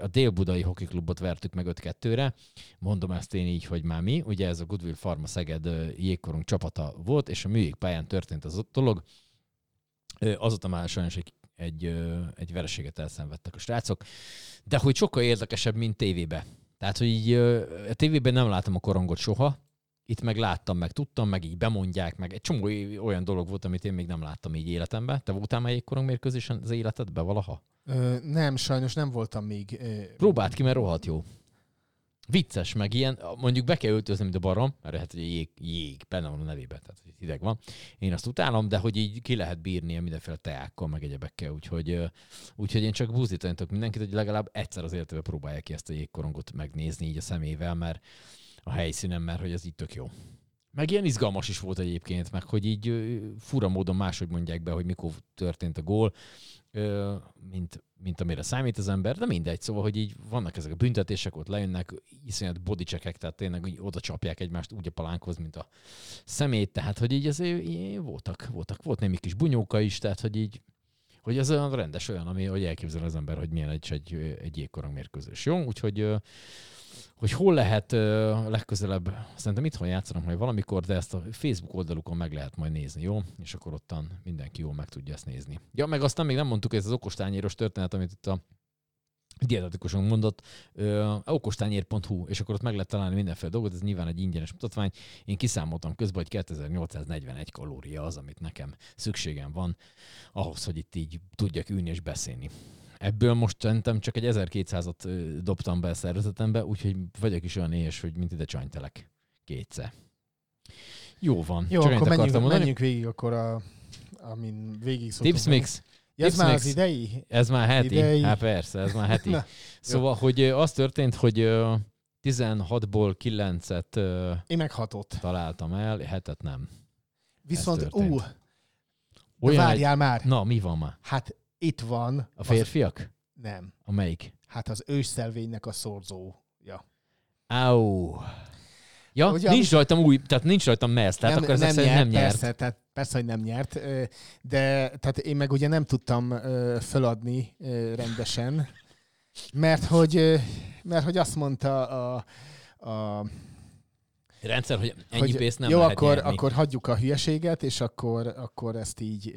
A Dél-Budai Hockey Klubot vertük meg 5-2-re. Mondom ezt én így, hogy már mi. Ugye ez a Goodwill Pharma Szeged ö, jégkorong csapata volt, és a műjégpályán történt az dolog. Ö, Azóta már sajnos egy, egy, egy vereséget elszenvedtek a srácok, de hogy sokkal érdekesebb, mint tévébe. Tehát, hogy így a tévében nem látom a korongot soha, itt meg láttam, meg tudtam, meg így bemondják, meg egy csomó olyan dolog volt, amit én még nem láttam így életemben. Te voltál már jégkorong mérkőzésen az életedben valaha? Ö, nem, sajnos nem voltam még. Ö, Próbáld ki, mert rohadt jó. Vicces, meg ilyen, mondjuk be kell öltözni, mint a barom, mert lehet, hogy jég, jég, benne van a nevében, tehát hideg van. Én azt utálom, de hogy így ki lehet bírni mindenféle teákkal, meg egyebekkel, úgyhogy, úgyhogy én csak búzítani tudok mindenkit, hogy legalább egyszer az életében próbálják ki ezt a jégkorongot megnézni így a szemével, mert a helyszínen, mert hogy ez így tök jó. Meg ilyen izgalmas is volt egyébként, meg hogy így fura módon máshogy mondják be, hogy mikor történt a gól, mint, mint amire számít az ember, de mindegy, szóval, hogy így vannak ezek a büntetések, ott lejönnek iszonyat bodycheckek, tehát tényleg így oda csapják egymást úgy a palánkhoz, mint a szemét, tehát hogy így azért így voltak, voltak, volt némi kis bunyóka is, tehát hogy így hogy ez olyan rendes olyan, ami hogy elképzel az ember, hogy milyen egy, egy, egy jégkorong mérkőzés. Jó? Úgyhogy hogy hol lehet legközelebb, szerintem itthon játszanak majd valamikor, de ezt a Facebook oldalukon meg lehet majd nézni, jó? És akkor ottan mindenki jól meg tudja ezt nézni. Ja, meg aztán még nem mondtuk, ez az okostányéros történet, amit itt a dietetikusunk mondott, ö, okostányér.hu, és akkor ott meg lehet találni mindenféle dolgot, ez nyilván egy ingyenes mutatvány. Én kiszámoltam közben, hogy 2841 kalória az, amit nekem szükségem van ahhoz, hogy itt így tudjak ülni és beszélni. Ebből most szerintem csak egy 1200-at ö, dobtam be a szervezetembe, úgyhogy vagyok is olyan éhes, hogy mint ide csanytelek kétszer. Jó van. Jó, csak akkor menjünk, mondani. menjünk végig akkor a, amin végig szoktunk Tips mix. Ja, ez már az idei? Ez már heti. Idei. Hát persze, ez már heti. (laughs) Na, szóval, hogy ö, az történt, hogy ö, 16-ból 9-et ö, Én meg hatot. találtam el, hetet nem. Viszont, ú, várjál már. Na, mi van már? Hát itt van. A az- férfiak? Nem. A melyik? Hát az ősszelvénynek a szorzója. Au. Ja, Ugye, nincs rajtam új, tehát nincs rajtam mez, tehát akkor ezek szerint nem nyert. Persze, tehát persze, hogy nem nyert, de tehát én meg ugye nem tudtam föladni rendesen, mert hogy, mert hogy azt mondta a, a Rendszer, hogy ennyi hogy pénzt nem jó, lehet akkor, nyerni. akkor hagyjuk a hülyeséget, és akkor, akkor ezt így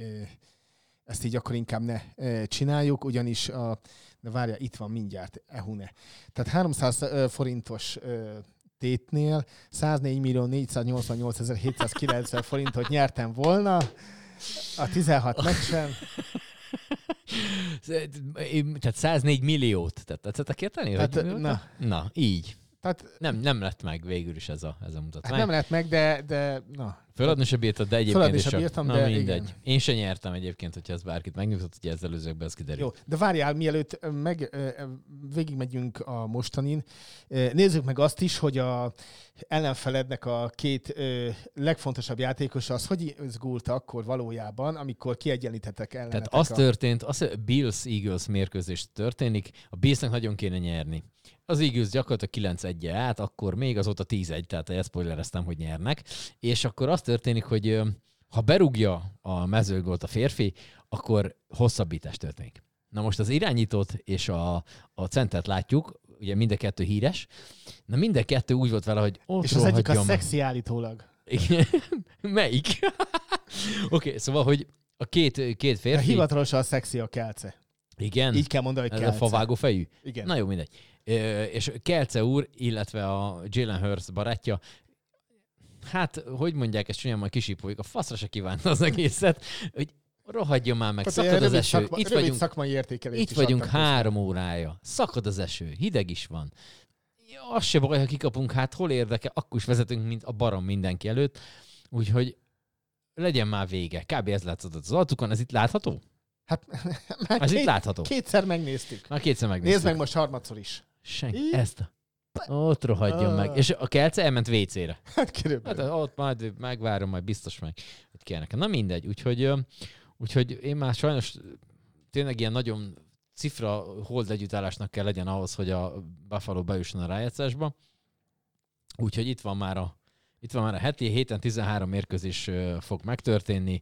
ezt így akkor inkább ne ö, csináljuk, ugyanis a, de várja, itt van mindjárt, ehune. Tehát 300 ö, forintos ö, tétnél 104 millió 488 790 forintot nyertem volna a 16 meccsen. (laughs) Tehát 104 milliót. Tehát tetszettek érteni? Hát, hogy, na. na, így. Tehát Nem, nem lett meg végül is ez a, ez a mutatvány. hát nem lett meg, de, de na. Föladni se bírtad, de egyébként Föladni is bírtam, Na de mindegy. igen. Én se nyertem egyébként, hogyha ez bárkit megnyugtat, hogy ez előzőkben ez kiderül. Jó, de várjál, mielőtt meg végigmegyünk a mostanin, nézzük meg azt is, hogy a ellenfelednek a két legfontosabb játékosa az hogy izgult akkor valójában, amikor kiegyenlítettek ellenetek Tehát az a... történt, az Bills-Eagles mérkőzés történik, a Billsnek nagyon kéne nyerni. Az Eagles gyakorlatilag 9-1 át, akkor még azóta 10-1, tehát elszpoilereztem, hogy nyernek. És akkor az történik, hogy ha berúgja a mezőgolt a férfi, akkor hosszabbítás történik. Na most az irányítót és a, a centert látjuk, ugye mind a kettő híres. Na mind a kettő úgy volt vele, hogy ott És az egyik a szexi állítólag. Igen. (laughs) Melyik? (laughs) Oké, okay, szóval, hogy a két, két De férfi... hivatalosan a szexi a kelce. Igen. Így kell mondani, hogy Ez a kelce. favágó fejű? Igen. Na jó, mindegy. És Kelce úr, illetve a Jalen Hurst barátja, hát, hogy mondják ezt csúnyán, majd kisípoljuk, a faszra se kívánta az egészet, hogy rohadjon már meg, Tehát szakad az eső, szakma- itt vagyunk, szakmai értékelést itt vagyunk három órája, szakad az eső, hideg is van. Ja, az se baj, ha kikapunk, hát hol érdekel, akkor is vezetünk, mint a barom mindenki előtt, úgyhogy legyen már vége. Kb. ez látszott az arcukon, ez itt látható? Hát, már (laughs) Ez két, itt látható. Kétszer megnéztük. Már kétszer megnéztük. Nézd meg most harmadszor is. Senki. Ezt a... Ott rohadjon Ah. meg. És a kelce elment WC-re. Hát körülbelül. Hát ott majd megvárom, majd biztos meg, hogy kell nekem. Na mindegy, úgyhogy, úgyhogy én már sajnos tényleg ilyen nagyon cifra hold együttállásnak kell legyen ahhoz, hogy a Buffalo bejusson a rájátszásba. Úgyhogy itt van már a itt van már a heti, héten 13 mérkőzés fog megtörténni.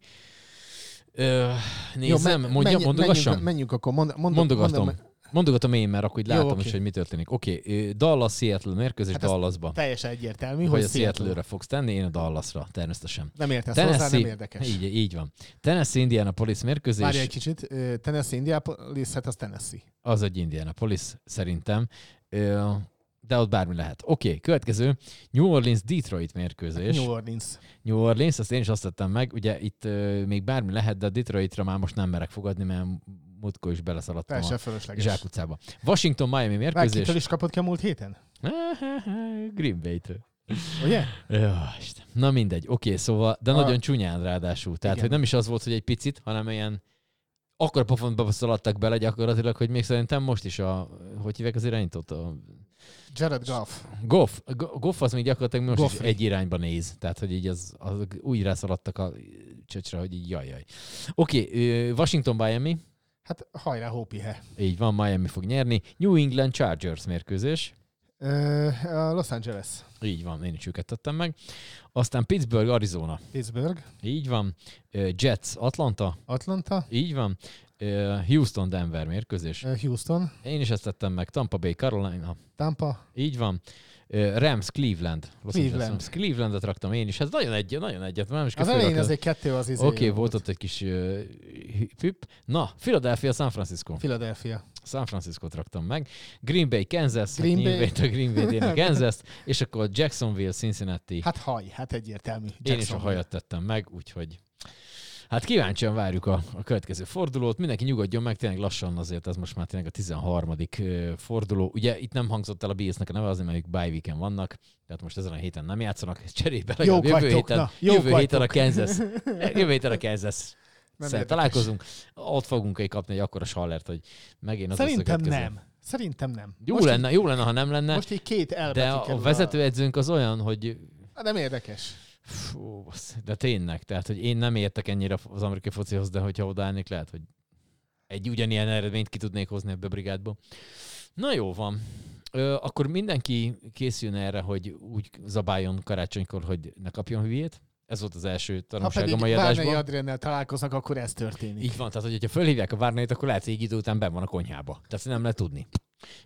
Ö, nézem, men- mondja, menj- mondogassam? Menjünk, menjünk akkor, mond, mond, Mondogatom. mondom- Mondogatom én, mert akkor így Jó, látom oké. is, hogy mi történik. Oké, okay, Dallas-Seattle mérkőzés Hát Dallasba. Teljesen egyértelmű, Hogy hogy a Seattle. Seattle-re fogsz tenni, én a Dallasra, természetesen. Nem értesz hozzá, nem érdekes. Így, így van. Tennessee Indianapolis mérkőzés, Várj egy kicsit, ö, Tennessee, Indianapolis, hát az Tennessee. az egy Indianapolis szerintem. De ott bármi lehet. Oké, okay, következő. New Orleans-Detroit mérkőzés. New Orleans. New Orleans, azt én is azt tettem meg. Ugye itt még bármi lehet, de a Detroitra már most nem merek fogadni, mert múltkor is beleszaladtam Teljesen a zsákutcába. Washington-Miami Várj, mérkőzés. kitől is kapott ki a múlt héten? (laughs) Green Bay-től. Ugye? Ja, Isten. Na mindegy, oké, szóval, de A- nagyon csúnyán ráadásul. Tehát, Igen. hogy nem is az volt, hogy egy picit, hanem ilyen akkor pofontba szaladtak bele gyakorlatilag, hogy még szerintem most is a, hogy hívják az irányítót? A Jared Goff. Goff. Go- Goff az még gyakorlatilag most Goffrey. is egy irányba néz. Tehát, hogy így az, az úgy rászaladtak a csöcsre, hogy így jaj, jaj. Oké, ö, Washington Miami, Hát hajrá, Hópihe. így van, Miami fog nyerni. New England Chargers mérkőzés. A Los Angeles. Így van, én is őket tettem meg. Aztán Pittsburgh, Arizona. Pittsburgh. Így van. Jets, Atlanta. Atlanta. Így van. Houston, Denver mérkőzés. Houston. Én is ezt tettem meg. Tampa Bay, Carolina. Tampa. Így van. Rams, Cleveland. Los Angeles Cleveland. Rams. Clevelandet raktam én is. Ez nagyon egy, nagyon egyet. Nem is Az elején azért kettő az izé. Oké, okay, volt ott egy kis uh, hüpp. Na, Philadelphia, San Francisco. Philadelphia. San Francisco-t raktam meg. Green Bay, Kansas, Green Green Bay. Bay, Green Bay, Bay (laughs) Kansas, és akkor Jacksonville, Cincinnati. Hát haj, hát egyértelmű. Én is a hajat tettem meg, úgyhogy hát kíváncsian várjuk a, a következő fordulót. Mindenki nyugodjon meg, tényleg lassan azért ez most már tényleg a 13. ö, forduló. Ugye itt nem hangzott el a Bills-nek a neve, azért mert ők bye weekend vannak, tehát most ezen a héten nem játszanak, (laughs) cserébe legalább jövő vagytok, héten, na, jövő héten a. Kansas. (laughs) Jövő héten a Kansas. Nem találkozunk, ott fogunk egy kapni egy akkora sallert, hogy megint az Szerintem lesz a következő. nem. Szerintem nem. Jó most lenne, jó lenne, ha nem lenne, Így, most így két elbetű de a, a vezetőedzőnk az olyan, hogy Hát nem érdekes. Fú, de tényleg, tehát, hogy én nem értek ennyire az amerikai focihoz, de hogyha odaállnék, lehet, hogy egy ugyanilyen eredményt ki tudnék hozni ebbe a brigádba. Na jó van. Ö, akkor mindenki készüljön erre, hogy úgy zabáljon karácsonykor, hogy ne kapjon hülyét. Ez volt az első Ha tanulság pedig a mai adásban. Adriennel találkoznak, akkor ez történik. Így van, tehát hogyha fölhívják a Várnait, akkor lehet, hogy egy idő után benn van a konyhába. Tehát nem lehet tudni.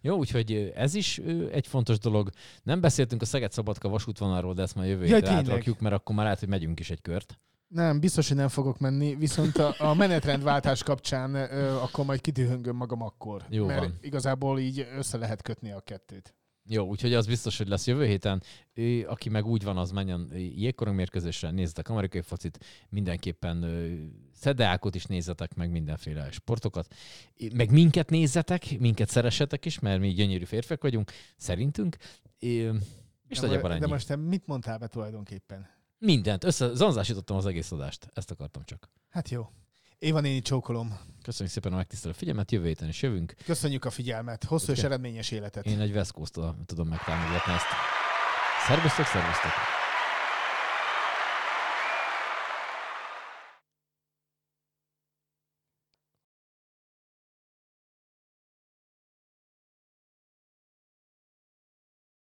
Jó, úgyhogy ez is egy fontos dolog. Nem beszéltünk a Szeged-Szabadka vasútvonalról, de ezt már jövő hétre tényleg. átrakjuk, mert akkor már lehet, hogy megyünk is egy kört. Nem, biztos, hogy nem fogok menni, viszont a, a menetrendváltás kapcsán ö, akkor majd kitűhöngöm magam akkor. Jó mert van. igazából így össze lehet kötni a kettőt. Jó, úgyhogy az biztos, hogy lesz jövő héten. Ő, aki meg úgy van, az menjen jégkorong mérkőzésre, nézzetek amerikai focit, mindenképpen szedeákot is nézzetek, meg mindenféle sportokat. Meg minket nézzetek, minket szeressetek is, mert mi gyönyörű férfiak vagyunk, szerintünk. És de, nagyjából mo- ennyi. de most te mit mondtál be tulajdonképpen? Mindent, össze, zanzásítottam az egész adást. Ezt akartam csak. Hát jó. Éva néni csókolom. Köszönjük szépen a megtisztelő figyelmet, jövő héten is jövünk. Köszönjük a figyelmet. Hosszú és Oké. eredményes életet. Én egy West tudom megtámogatni ezt. Szervusztok, szervusztok!